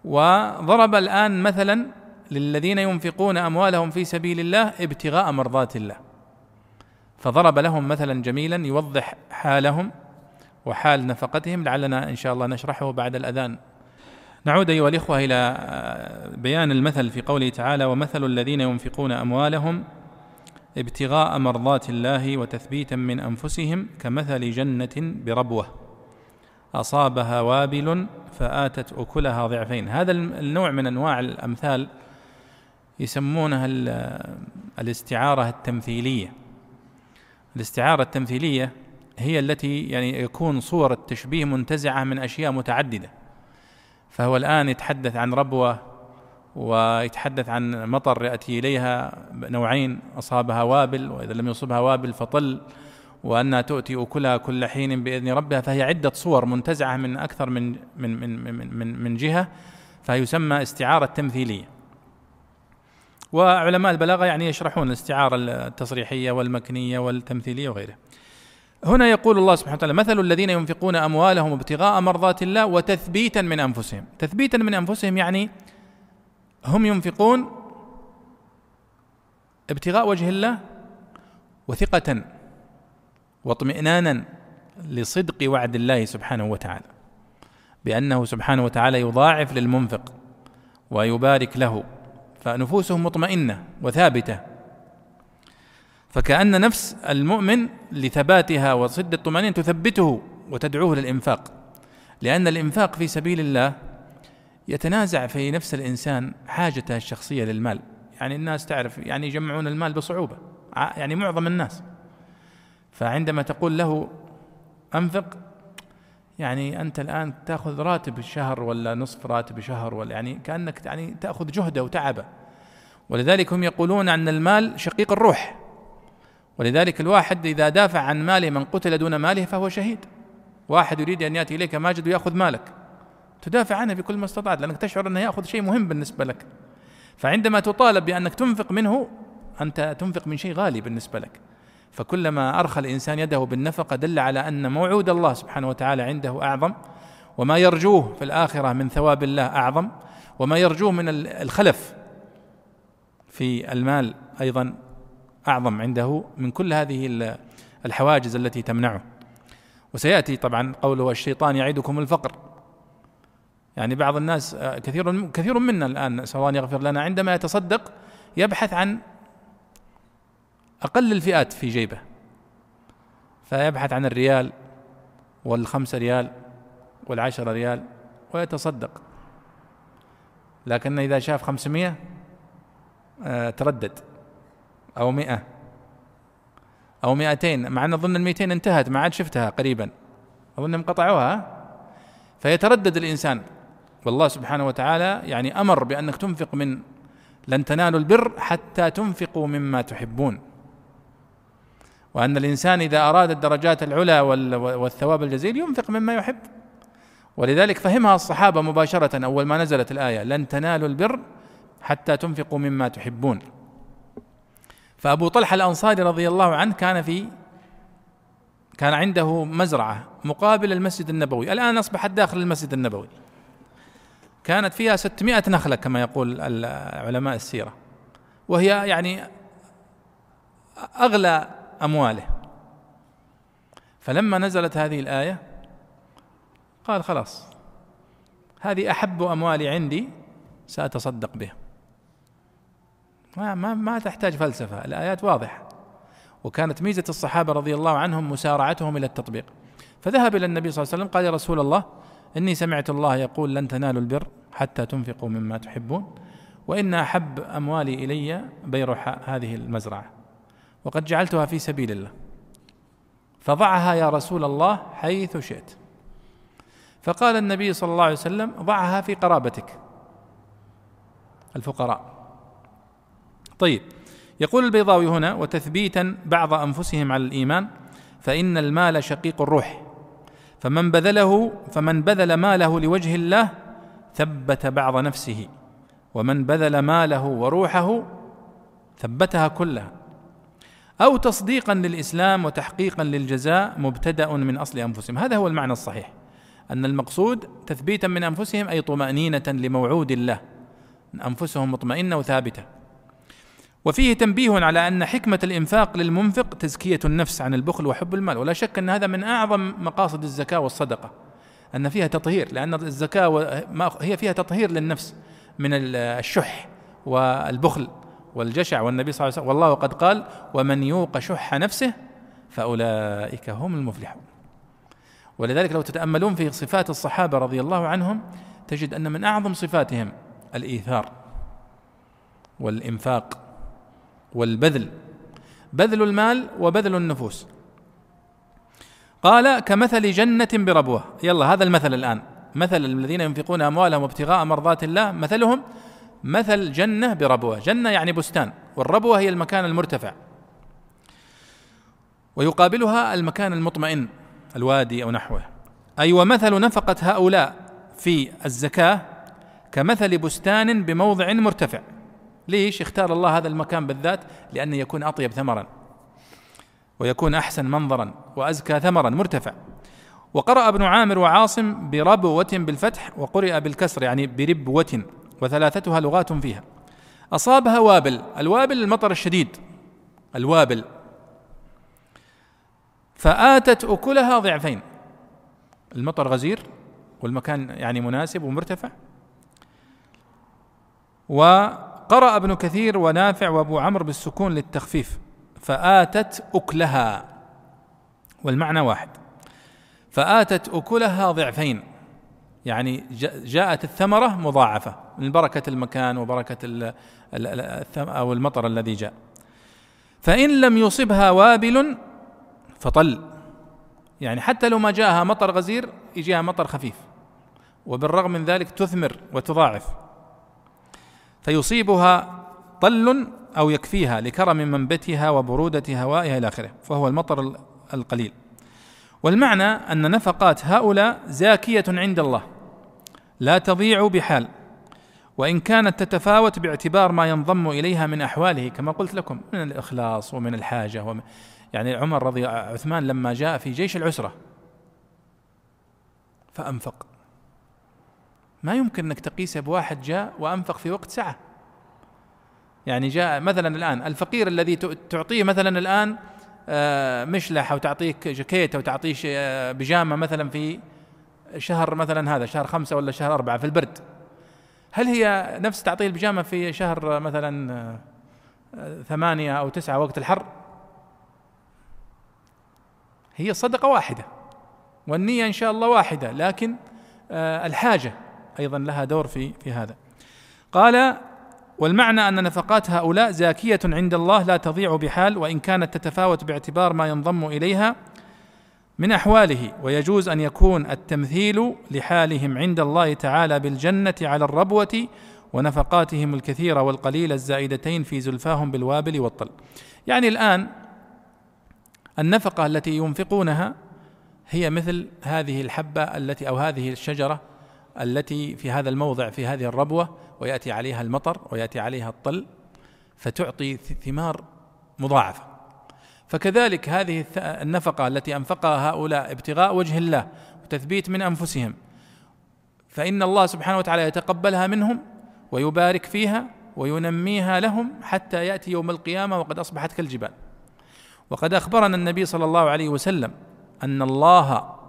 وضرب الآن مثلا للذين ينفقون أموالهم في سبيل الله ابتغاء مرضات الله. فضرب لهم مثلا جميلا يوضح حالهم وحال نفقتهم لعلنا إن شاء الله نشرحه بعد الأذان. نعود أيها الإخوة إلى بيان المثل في قوله تعالى ومثل الذين ينفقون أموالهم ابتغاء مرضات الله وتثبيتا من أنفسهم كمثل جنة بربوة. أصابها وابل فآتت أكلها ضعفين. هذا النوع من أنواع الأمثال يسمونها الاستعارة التمثيلية. الاستعارة التمثيلية هي التي يعني يكون صور التشبيه منتزعة من أشياء متعددة. فهو الآن يتحدث عن ربوة ويتحدث عن مطر يأتي إليها نوعين أصابها وابل وإذا لم يصبها وابل فطل وأنها تؤتي أكلها كل حين بإذن ربها. فهي عدة صور منتزعة من أكثر من من من من من, جهة فيسمى استعارة تمثيلية. وعلماء البلاغة يعني يشرحون الاستعارة التصريحية والمكنية والتمثيلية وغيره هنا يقول الله سبحانه وتعالى مثل الذين ينفقون أموالهم ابتغاء مرضات الله وتثبيتا من أنفسهم. تثبيتا من أنفسهم يعني هم ينفقون ابتغاء وجه الله وثقة واطمئنانا لصدق وعد الله سبحانه وتعالى بأنه سبحانه وتعالى يضاعف للمنفق ويبارك له. فنفوسهم مطمئنة وثابتة. فكأن نفس المؤمن لثباتها وصد الطمأنينة تثبته وتدعوه للإنفاق. لأن الإنفاق في سبيل الله يتنازع في نفس الإنسان حاجته الشخصية للمال. يعني الناس تعرف يعني يجمعون المال بصعوبة. يعني معظم الناس. فعندما تقول له أنفق يعني أنت الآن تأخذ راتب الشهر ولا نصف راتب شهر ولا يعني كأنك يعني تأخذ جهده وتعبه. ولذلك هم يقولون أن المال شقيق الروح. ولذلك الواحد إذا دافع عن ماله من قتل دون ماله فهو شهيد. واحد يريد أن يأتي إليك ماجد ويأخذ مالك. تدافع عنه بكل ما استطعت لأنك تشعر أنه يأخذ شيء مهم بالنسبة لك. فعندما تطالب بأنك تنفق منه أنت تنفق من شيء غالي بالنسبة لك. فكلما أرخى الإنسان يده بالنفقة دل على أن موعود الله سبحانه وتعالى عنده أعظم وما يرجوه في الآخرة من ثواب الله أعظم وما يرجوه من الخلف في المال أيضا أعظم عنده من كل هذه الحواجز التي تمنعه. وسيأتي طبعا قوله الشيطان يعدكم الفقر. يعني بعض الناس كثير كثير منا الآن سواء يغفر لنا عندما يتصدق يبحث عن أقل الفئات في جيبه. فيبحث عن الريال والخمسة ريال والعشرة ريال ويتصدق. لكن إذا شاف خمسمية آه، تردد. أو مئة. أو مئتين. مع أن أظن المئتين انتهت ما عاد شفتها قريبا. أظنهم قطعوها فيتردد الإنسان. والله سبحانه وتعالى يعني أمر بأنك تنفق من لن تنالوا البر حتى تنفقوا مما تحبون. وأن الإنسان إذا أراد الدرجات العلى والثواب الجزيل ينفق مما يحب. ولذلك فهمها الصحابة مباشرة أول ما نزلت الآية لن تنالوا البر حتى تنفقوا مما تحبون. فأبو طلحة الأنصاري رضي الله عنه كان في كان عنده مزرعة مقابل المسجد النبوي. الآن أصبحت داخل المسجد النبوي. كانت فيها 600 نخلة كما يقول علماء السيرة. وهي يعني أغلى أمواله. فلما نزلت هذه الآية قال خلاص هذه أحب أموالي عندي سأتصدق بها. ما, ما, ما تحتاج فلسفة الآيات واضحة. وكانت ميزة الصحابة رضي الله عنهم مسارعتهم إلى التطبيق. فذهب إلى النبي صلى الله عليه وسلم قال يا رسول الله إني سمعت الله يقول لن تنالوا البر حتى تنفقوا مما تحبون وإن أحب أموالي إلي بير هذه المزرعة. وقد جعلتها في سبيل الله. فضعها يا رسول الله حيث شئت. فقال النبي صلى الله عليه وسلم ضعها في قرابتك. الفقراء. طيب يقول البيضاوي هنا وتثبيتا بعض أنفسهم على الإيمان فإن المال شقيق الروح. فمن بذله فمن بذل ماله لوجه الله ثبت بعض نفسه. ومن بذل ماله وروحه ثبتها كلها. أو تصديقا للإسلام وتحقيقا للجزاء مبتدأ من أصل أنفسهم. هذا هو المعنى الصحيح. أن المقصود تثبيتا من أنفسهم أي طمأنينة لموعود الله. أنفسهم مطمئنة وثابتة. وفيه تنبيه على أن حكمة الإنفاق للمنفق تزكية النفس عن البخل وحب المال. ولا شك أن هذا من أعظم مقاصد الزكاة والصدقة. أن فيها تطهير لأن الزكاة هي فيها تطهير للنفس من الشح والبخل. والجشع والنبي صلى الله عليه وسلم والله قد قال ومن يوق شح نفسه فأولئك هم المفلحون. ولذلك لو تتأملون في صفات الصحابة رضي الله عنهم تجد أن من أعظم صفاتهم الإيثار والإنفاق والبذل بذل المال وبذل النفوس. قال كمثل جنة بربوة. يلا هذا المثل الآن. مثل الذين ينفقون أموالهم ابتغاء مرضات الله مثلهم مثل جنة بربوة. جنة يعني بستان والربوة هي المكان المرتفع. ويقابلها المكان المطمئن الوادي أو نحوه. أي ومثل نفقة هؤلاء في الزكاة كمثل بستان بموضع مرتفع. ليش؟ اختار الله هذا المكان بالذات لأنه يكون أطيب ثمرا. ويكون أحسن منظرا وأزكى ثمرا مرتفع. وقرأ ابن عامر وعاصم بربوة بالفتح وقرئ بالكسر يعني بربوة. وثلاثتها لغات فيها. أصابها وابل. الوابل المطر الشديد. الوابل. فآتت أكلها ضعفين. المطر غزير والمكان يعني مناسب ومرتفع. وقرأ ابن كثير ونافع وأبو عمرو بالسكون للتخفيف. فآتت أكلها. والمعنى واحد. فآتت أكلها ضعفين. يعني جاءت الثمرة مضاعفة من بركة المكان وبركة أو المطر الذي جاء. فإن لم يصبها وابل فطل. يعني حتى لو ما جاءها مطر غزير يجيها مطر خفيف. وبالرغم من ذلك تثمر وتضاعف. فيصيبها طل أو يكفيها لكرم منبتها وبرودة هوائها إلى آخره فهو المطر القليل. والمعنى أن نفقات هؤلاء زاكية عند الله لا تضيع بحال وإن كانت تتفاوت باعتبار ما ينضم إليها من أحواله كما قلت لكم من الإخلاص ومن الحاجة ومن يعني عمر رضي عثمان لما جاء في جيش العسرة فأنفق. ما يمكن أنك تقيسه بواحد جاء وأنفق في وقت سعة. يعني جاء مثلا الآن الفقير الذي تعطيه مثلا الآن مشلح أو تعطيك جاكيت أو تعطيه آه، بيجامة مثلا في شهر مثلا هذا شهر خمسة ولا شهر أربعة في البرد. هل هي نفس تعطيه البيجامة في شهر مثلا آه، ثمانية أو تسعة وقت الحر؟ هي صدقة واحدة والنية إن شاء الله واحدة لكن الحاجة أيضا لها دور في في هذا. قال والمعنى أن نفقات هؤلاء زاكية عند الله لا تضيع بحال وإن كانت تتفاوت باعتبار ما ينضم إليها من أحواله ويجوز أن يكون التمثيل لحالهم عند الله تعالى بالجنة على الربوة ونفقاتهم الكثيرة والقليلة الزائدتين في زلفاهم بالوابل والطل. يعني الآن النفقة التي ينفقونها هي مثل هذه الحبة التي أو هذه الشجرة التي في هذا الموضع في هذه الربوة ويأتي عليها المطر ويأتي عليها الطل فتعطي ثمار مضاعفة. فكذلك هذه النفقة التي أنفقها هؤلاء ابتغاء وجه الله وتثبيت من أنفسهم فإن الله سبحانه وتعالى يتقبلها منهم ويبارك فيها وينميها لهم حتى يأتي يوم القيامة وقد أصبحت كالجبال. وقد أخبرنا النبي صلى الله عليه وسلم أن الله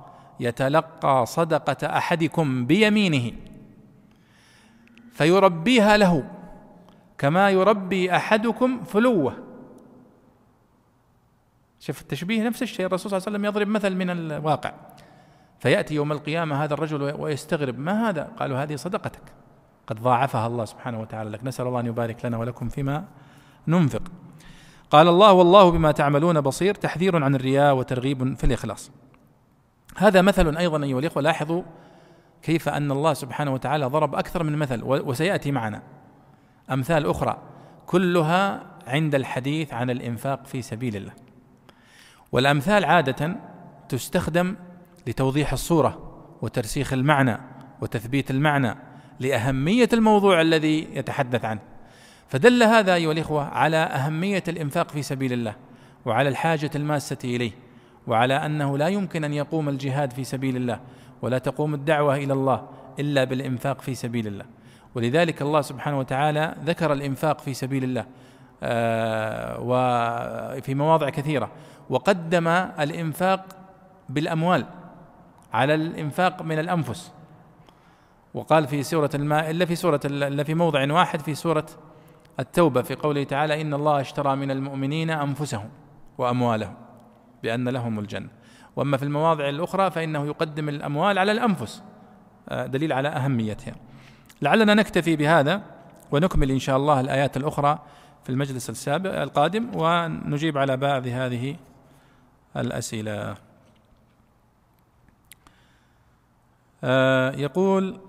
يتلقى صدقة أحدكم بيمينه فيربيها له كما يربي أحدكم فلوه. شوف التشبيه نفس الشيء الرسول صلى الله عليه وسلم يضرب مثل من الواقع. فيأتي يوم القيامة هذا الرجل ويستغرب ما هذا؟ قالوا هذه صدقتك قد ضاعفها الله سبحانه وتعالى لك نسأل الله أن يبارك لنا ولكم فيما ننفق. قال الله والله بما تعملون بصير تحذير عن الرياء وترغيب في الإخلاص. هذا مثل أيضا أيها الإخوة لاحظوا كيف أن الله سبحانه وتعالى ضرب أكثر من مثل وسيأتي معنا أمثال أخرى كلها عند الحديث عن الإنفاق في سبيل الله. والأمثال عادة تستخدم لتوضيح الصورة وترسيخ المعنى وتثبيت المعنى لأهمية الموضوع الذي يتحدث عنه. فدل هذا أيها الإخوة على أهمية الإنفاق في سبيل الله وعلى الحاجة الماسة إليه. وعلى أنه لا يمكن أن يقوم الجهاد في سبيل الله ولا تقوم الدعوة إلى الله إلا بالإنفاق في سبيل الله. ولذلك الله سبحانه وتعالى ذكر الإنفاق في سبيل الله آه، وفي مواضع كثيرة وقدم الإنفاق بالأموال على الإنفاق من الأنفس. وقال في سورة الماء إلا في سورة إلا في موضع واحد في سورة التوبة في قوله تعالى إن الله اشترى من المؤمنين أنفسهم وأموالهم. بأن لهم الجنة. وأما في المواضع الأخرى فإنه يقدم الأموال على الأنفس آه، دليل على أهميتها. لعلنا نكتفي بهذا ونكمل إن شاء الله الآيات الأخرى في المجلس السابق القادم ونجيب على بعض هذه الأسئلة. آه، يقول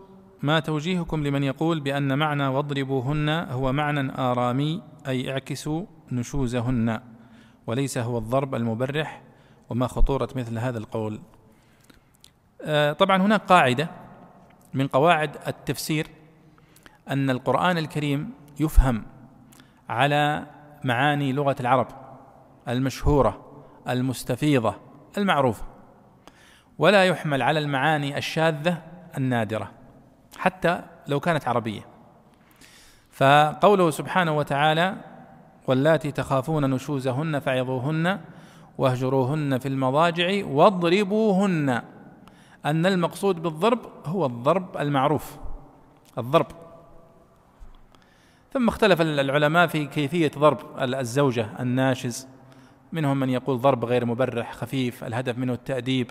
ما توجيهكم لمن يقول بأن معنى واضربوهن هو معنى آرامي أي اعكسوا نشوزهن؟ وليس هو الضرب المبرح وما خطورة مثل هذا القول. آه، طبعا هناك قاعدة من قواعد التفسير أن القرآن الكريم يفهم على معاني لغة العرب المشهورة المستفيضة المعروفة ولا يحمل على المعاني الشاذة النادرة حتى لو كانت عربية. فقوله سبحانه وتعالى واللاتي تخافون نشوزهن فعظوهن واهجروهن في المضاجع واضربوهن. أن المقصود بالضرب هو الضرب المعروف الضرب. ثم اختلف العلماء في كيفية ضرب الزوجة الناشز. منهم من يقول ضرب غير مبرح خفيف الهدف منه التأديب.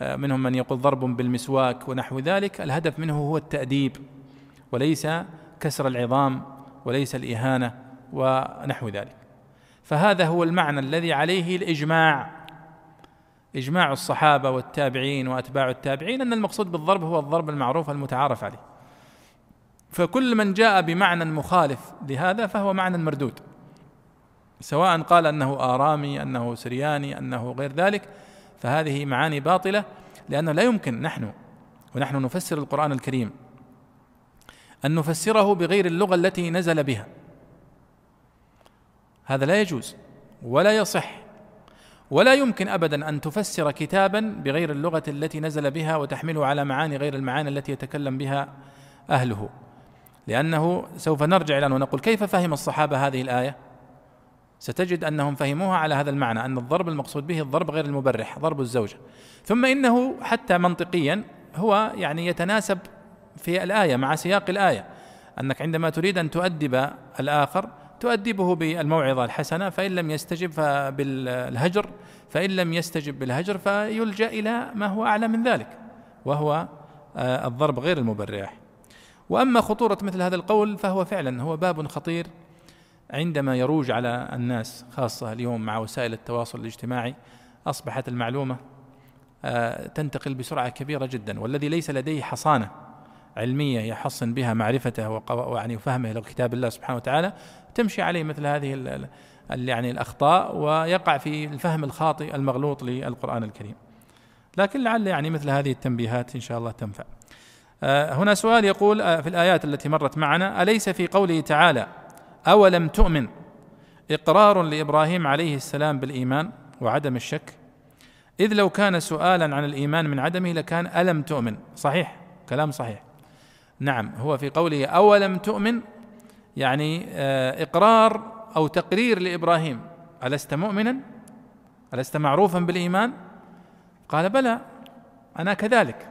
آه، منهم من يقول ضرب بالمسواك ونحو ذلك. الهدف منه هو التأديب وليس كسر العظام وليس الإهانة. ونحو ذلك. فهذا هو المعنى الذي عليه الإجماع. إجماع الصحابة والتابعين وأتباع التابعين أن المقصود بالضرب هو الضرب المعروف المتعارف عليه. فكل من جاء بمعنى مخالف لهذا فهو معنى مردود. سواء قال أنه آرامي أنه سرياني أنه غير ذلك فهذه معاني باطلة لأنه لا يمكن نحن ونحن نفسر القرآن الكريم أن نفسره بغير اللغة التي نزل بها. هذا لا يجوز ولا يصح ولا يمكن أبدا أن تفسر كتابا بغير اللغة التي نزل بها وتحمله على معاني غير المعاني التي يتكلم بها أهله. لأنه سوف نرجع إلى ونقول كيف فهم الصحابة هذه الآية؟ ستجد أنهم فهموها على هذا المعنى أن الضرب المقصود به الضرب غير المبرح ضرب الزوجة. ثم إنه حتى منطقيا هو يعني يتناسب في الآية مع سياق الآية. أنك عندما تريد أن تؤدب الآخر تؤدبه بالموعظة الحسنة فإن لم يستجب فبالهجر فإن لم يستجب بالهجر فيلجأ إلى ما هو أعلى من ذلك وهو آه، الضرب غير المبرح. وأما خطورة مثل هذا القول فهو فعلا هو باب خطير عندما يروج على الناس خاصة اليوم مع وسائل التواصل الاجتماعي. أصبحت المعلومة آه، تنتقل بسرعة كبيرة جدا والذي ليس لديه حصانة علمية يحصن بها معرفته ويعني فهمه لكتاب الله سبحانه وتعالى تمشي عليه مثل هذه يعني الأخطاء ويقع في الفهم الخاطئ المغلوط للقرآن الكريم. لكن لعل يعني مثل هذه التنبيهات إن شاء الله تنفع. آه، هنا سؤال يقول آه، في الآيات التي مرت معنا أليس في قوله تعالى أولم تؤمن؟ إقرار لإبراهيم عليه السلام بالإيمان وعدم الشك. إذ لو كان سؤالا عن الإيمان من عدمه لكان ألم تؤمن؟ صحيح كلام صحيح. نعم هو في قوله أولم تؤمن؟ يعني آه، إقرار أو تقرير لإبراهيم ألست مؤمنا؟ ألست معروفا بالإيمان؟ قال بلى أنا كذلك.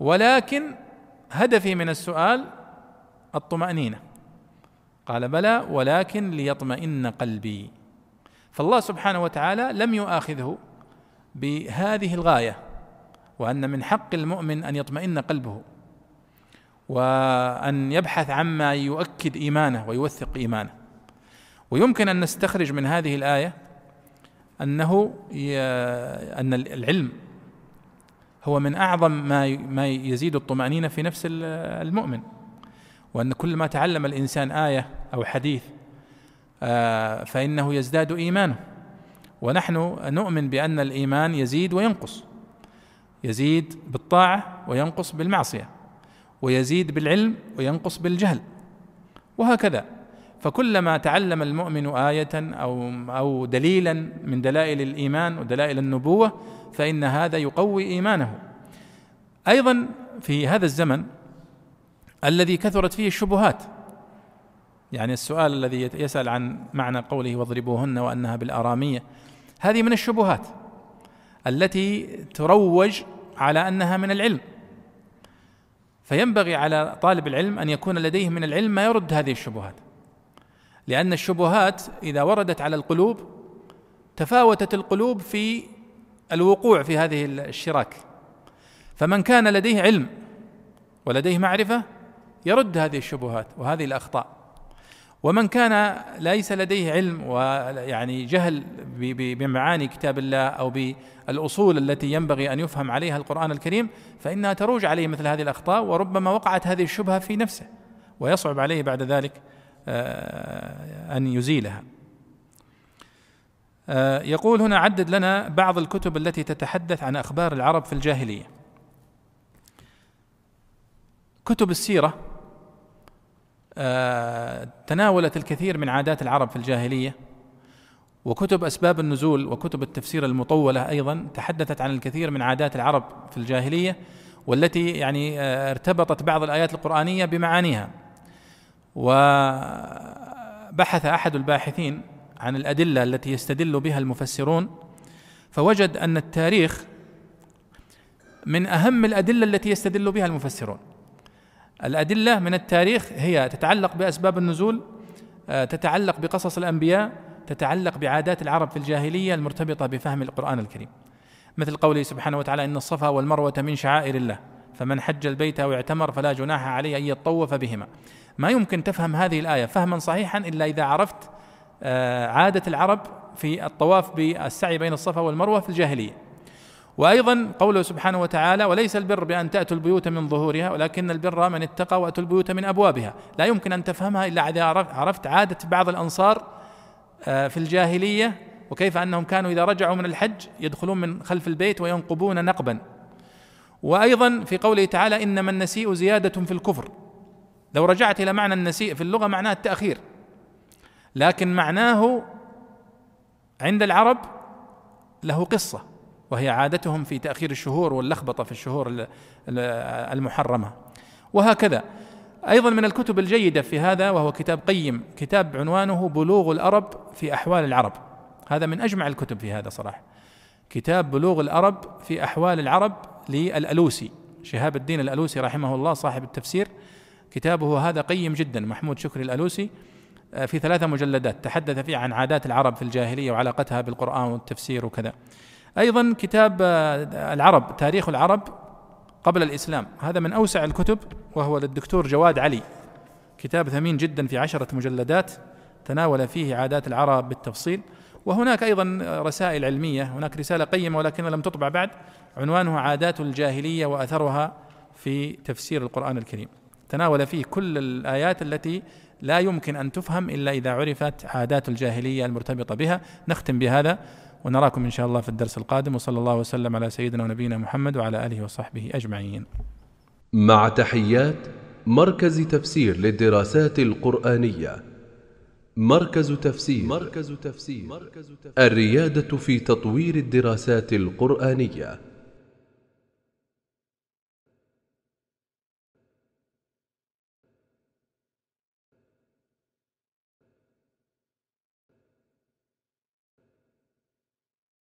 ولكن هدفي من السؤال الطمأنينة. قال بلى ولكن ليطمئن قلبي. فالله سبحانه وتعالى لم يؤاخذه بهذه الغاية وأن من حق المؤمن أن يطمئن قلبه. وأن يبحث عما يؤكد إيمانه ويوثق إيمانه. ويمكن أن نستخرج من هذه الآية أنه أن العلم هو من أعظم ما ما يزيد الطمأنينة في نفس المؤمن. وأن كل ما تعلم الإنسان آية أو حديث آه، فإنه يزداد إيمانه. ونحن نؤمن بأن الإيمان يزيد وينقص. يزيد بالطاعة وينقص بالمعصية. ويزيد بالعلم وينقص بالجهل. وهكذا. فكلما تعلم المؤمن آية أو أو دليلا من دلائل الإيمان ودلائل النبوة فإن هذا يقوي إيمانه. أيضا في هذا الزمن الذي كثرت فيه الشبهات. يعني السؤال الذي يسأل عن معنى قوله واضربوهن وأنها بالآرامية هذه من الشبهات التي تروج على أنها من العلم. فينبغي على طالب العلم أن يكون لديه من العلم ما يرد هذه الشبهات. لأن الشبهات إذا وردت على القلوب تفاوتت القلوب في الوقوع في هذه الشراك. فمن كان لديه علم ولديه معرفة يرد هذه الشبهات وهذه الأخطاء. ومن كان ليس لديه علم ويعني جهل بمعاني كتاب الله أو بالأصول التي ينبغي أن يفهم عليها القرآن الكريم فإنها تروج عليه مثل هذه الأخطاء وربما وقعت هذه الشبهة في نفسه ويصعب عليه بعد ذلك آه، أن يزيلها. آه، يقول هنا عدد لنا بعض الكتب التي تتحدث عن أخبار العرب في الجاهلية. كتب السيرة تناولت الكثير من عادات العرب في الجاهلية وكتب أسباب النزول وكتب التفسير المطولة أيضا تحدثت عن الكثير من عادات العرب في الجاهلية والتي يعني آه، ارتبطت بعض الآيات القرآنية بمعانيها. وبحث أحد الباحثين عن الأدلة التي يستدل بها المفسرون فوجد أن التاريخ من أهم الأدلة التي يستدل بها المفسرون. الأدلة من التاريخ هي تتعلق بأسباب النزول آه، تتعلق بقصص الأنبياء تتعلق بعادات العرب في الجاهلية المرتبطة بفهم القرآن الكريم. مثل قوله سبحانه وتعالى إن الصفا والمروة من شعائر الله فمن حج البيت أو اعتمر فلا جناح عليه أن يطوف بهما. ما يمكن تفهم هذه الآية فهما صحيحا إلا إذا عرفت آه، عادة العرب في الطواف بالسعي بين الصفا والمروة في الجاهلية. وأيضا قوله سبحانه وتعالى وليس البر بأن تأتوا البيوت من ظهورها ولكن البر من اتقى وأتوا البيوت من أبوابها. لا يمكن أن تفهمها إلا إذا عرفت عادة بعض الأنصار آه، في الجاهلية وكيف أنهم كانوا إذا رجعوا من الحج يدخلون من خلف البيت وينقبون نقبا. وأيضا في قوله تعالى إنما النسيء زيادة في الكفر. لو رجعت إلى معنى النسيء في اللغة معناه التأخير. لكن معناه عند العرب له قصة. وهي عادتهم في تأخير الشهور واللخبطة في الشهور المحرمة. وهكذا. أيضا من الكتب الجيدة في هذا وهو كتاب قيم كتاب عنوانه بلوغ الأرب في أحوال العرب. هذا من أجمع الكتب في هذا صراحة. كتاب بلوغ الأرب في أحوال العرب للألوسي شهاب الدين الألوسي رحمه الله صاحب التفسير. كتابه هذا قيم جدا محمود شكري الألوسي. آه، في ثلاثة مجلدات تحدث فيه عن عادات العرب في الجاهلية وعلاقتها بالقرآن والتفسير وكذا. أيضا كتاب آه، العرب تاريخ العرب قبل الإسلام. هذا من أوسع الكتب وهو للدكتور جواد علي. كتاب ثمين جدا في عشرة مجلدات تناول فيه عادات العرب بالتفصيل. وهناك أيضا رسائل علمية هناك رسالة قيمة ولكنها لم تطبع بعد. عنوانها عادات الجاهلية وأثرها في تفسير القرآن الكريم. تناول فيه كل الآيات التي لا يمكن أن تفهم إلا إذا عرفت عادات الجاهلية المرتبطة بها. نختم بهذا. ونراكم إن شاء الله في الدرس القادم وصلى الله وسلم على سيدنا ونبينا محمد وعلى آله وصحبه أجمعين. مع تحيات مركز تفسير للدراسات القرآنية. مركز تفسير. مركز تفسير. الريادة في تطوير الدراسات القرآنية.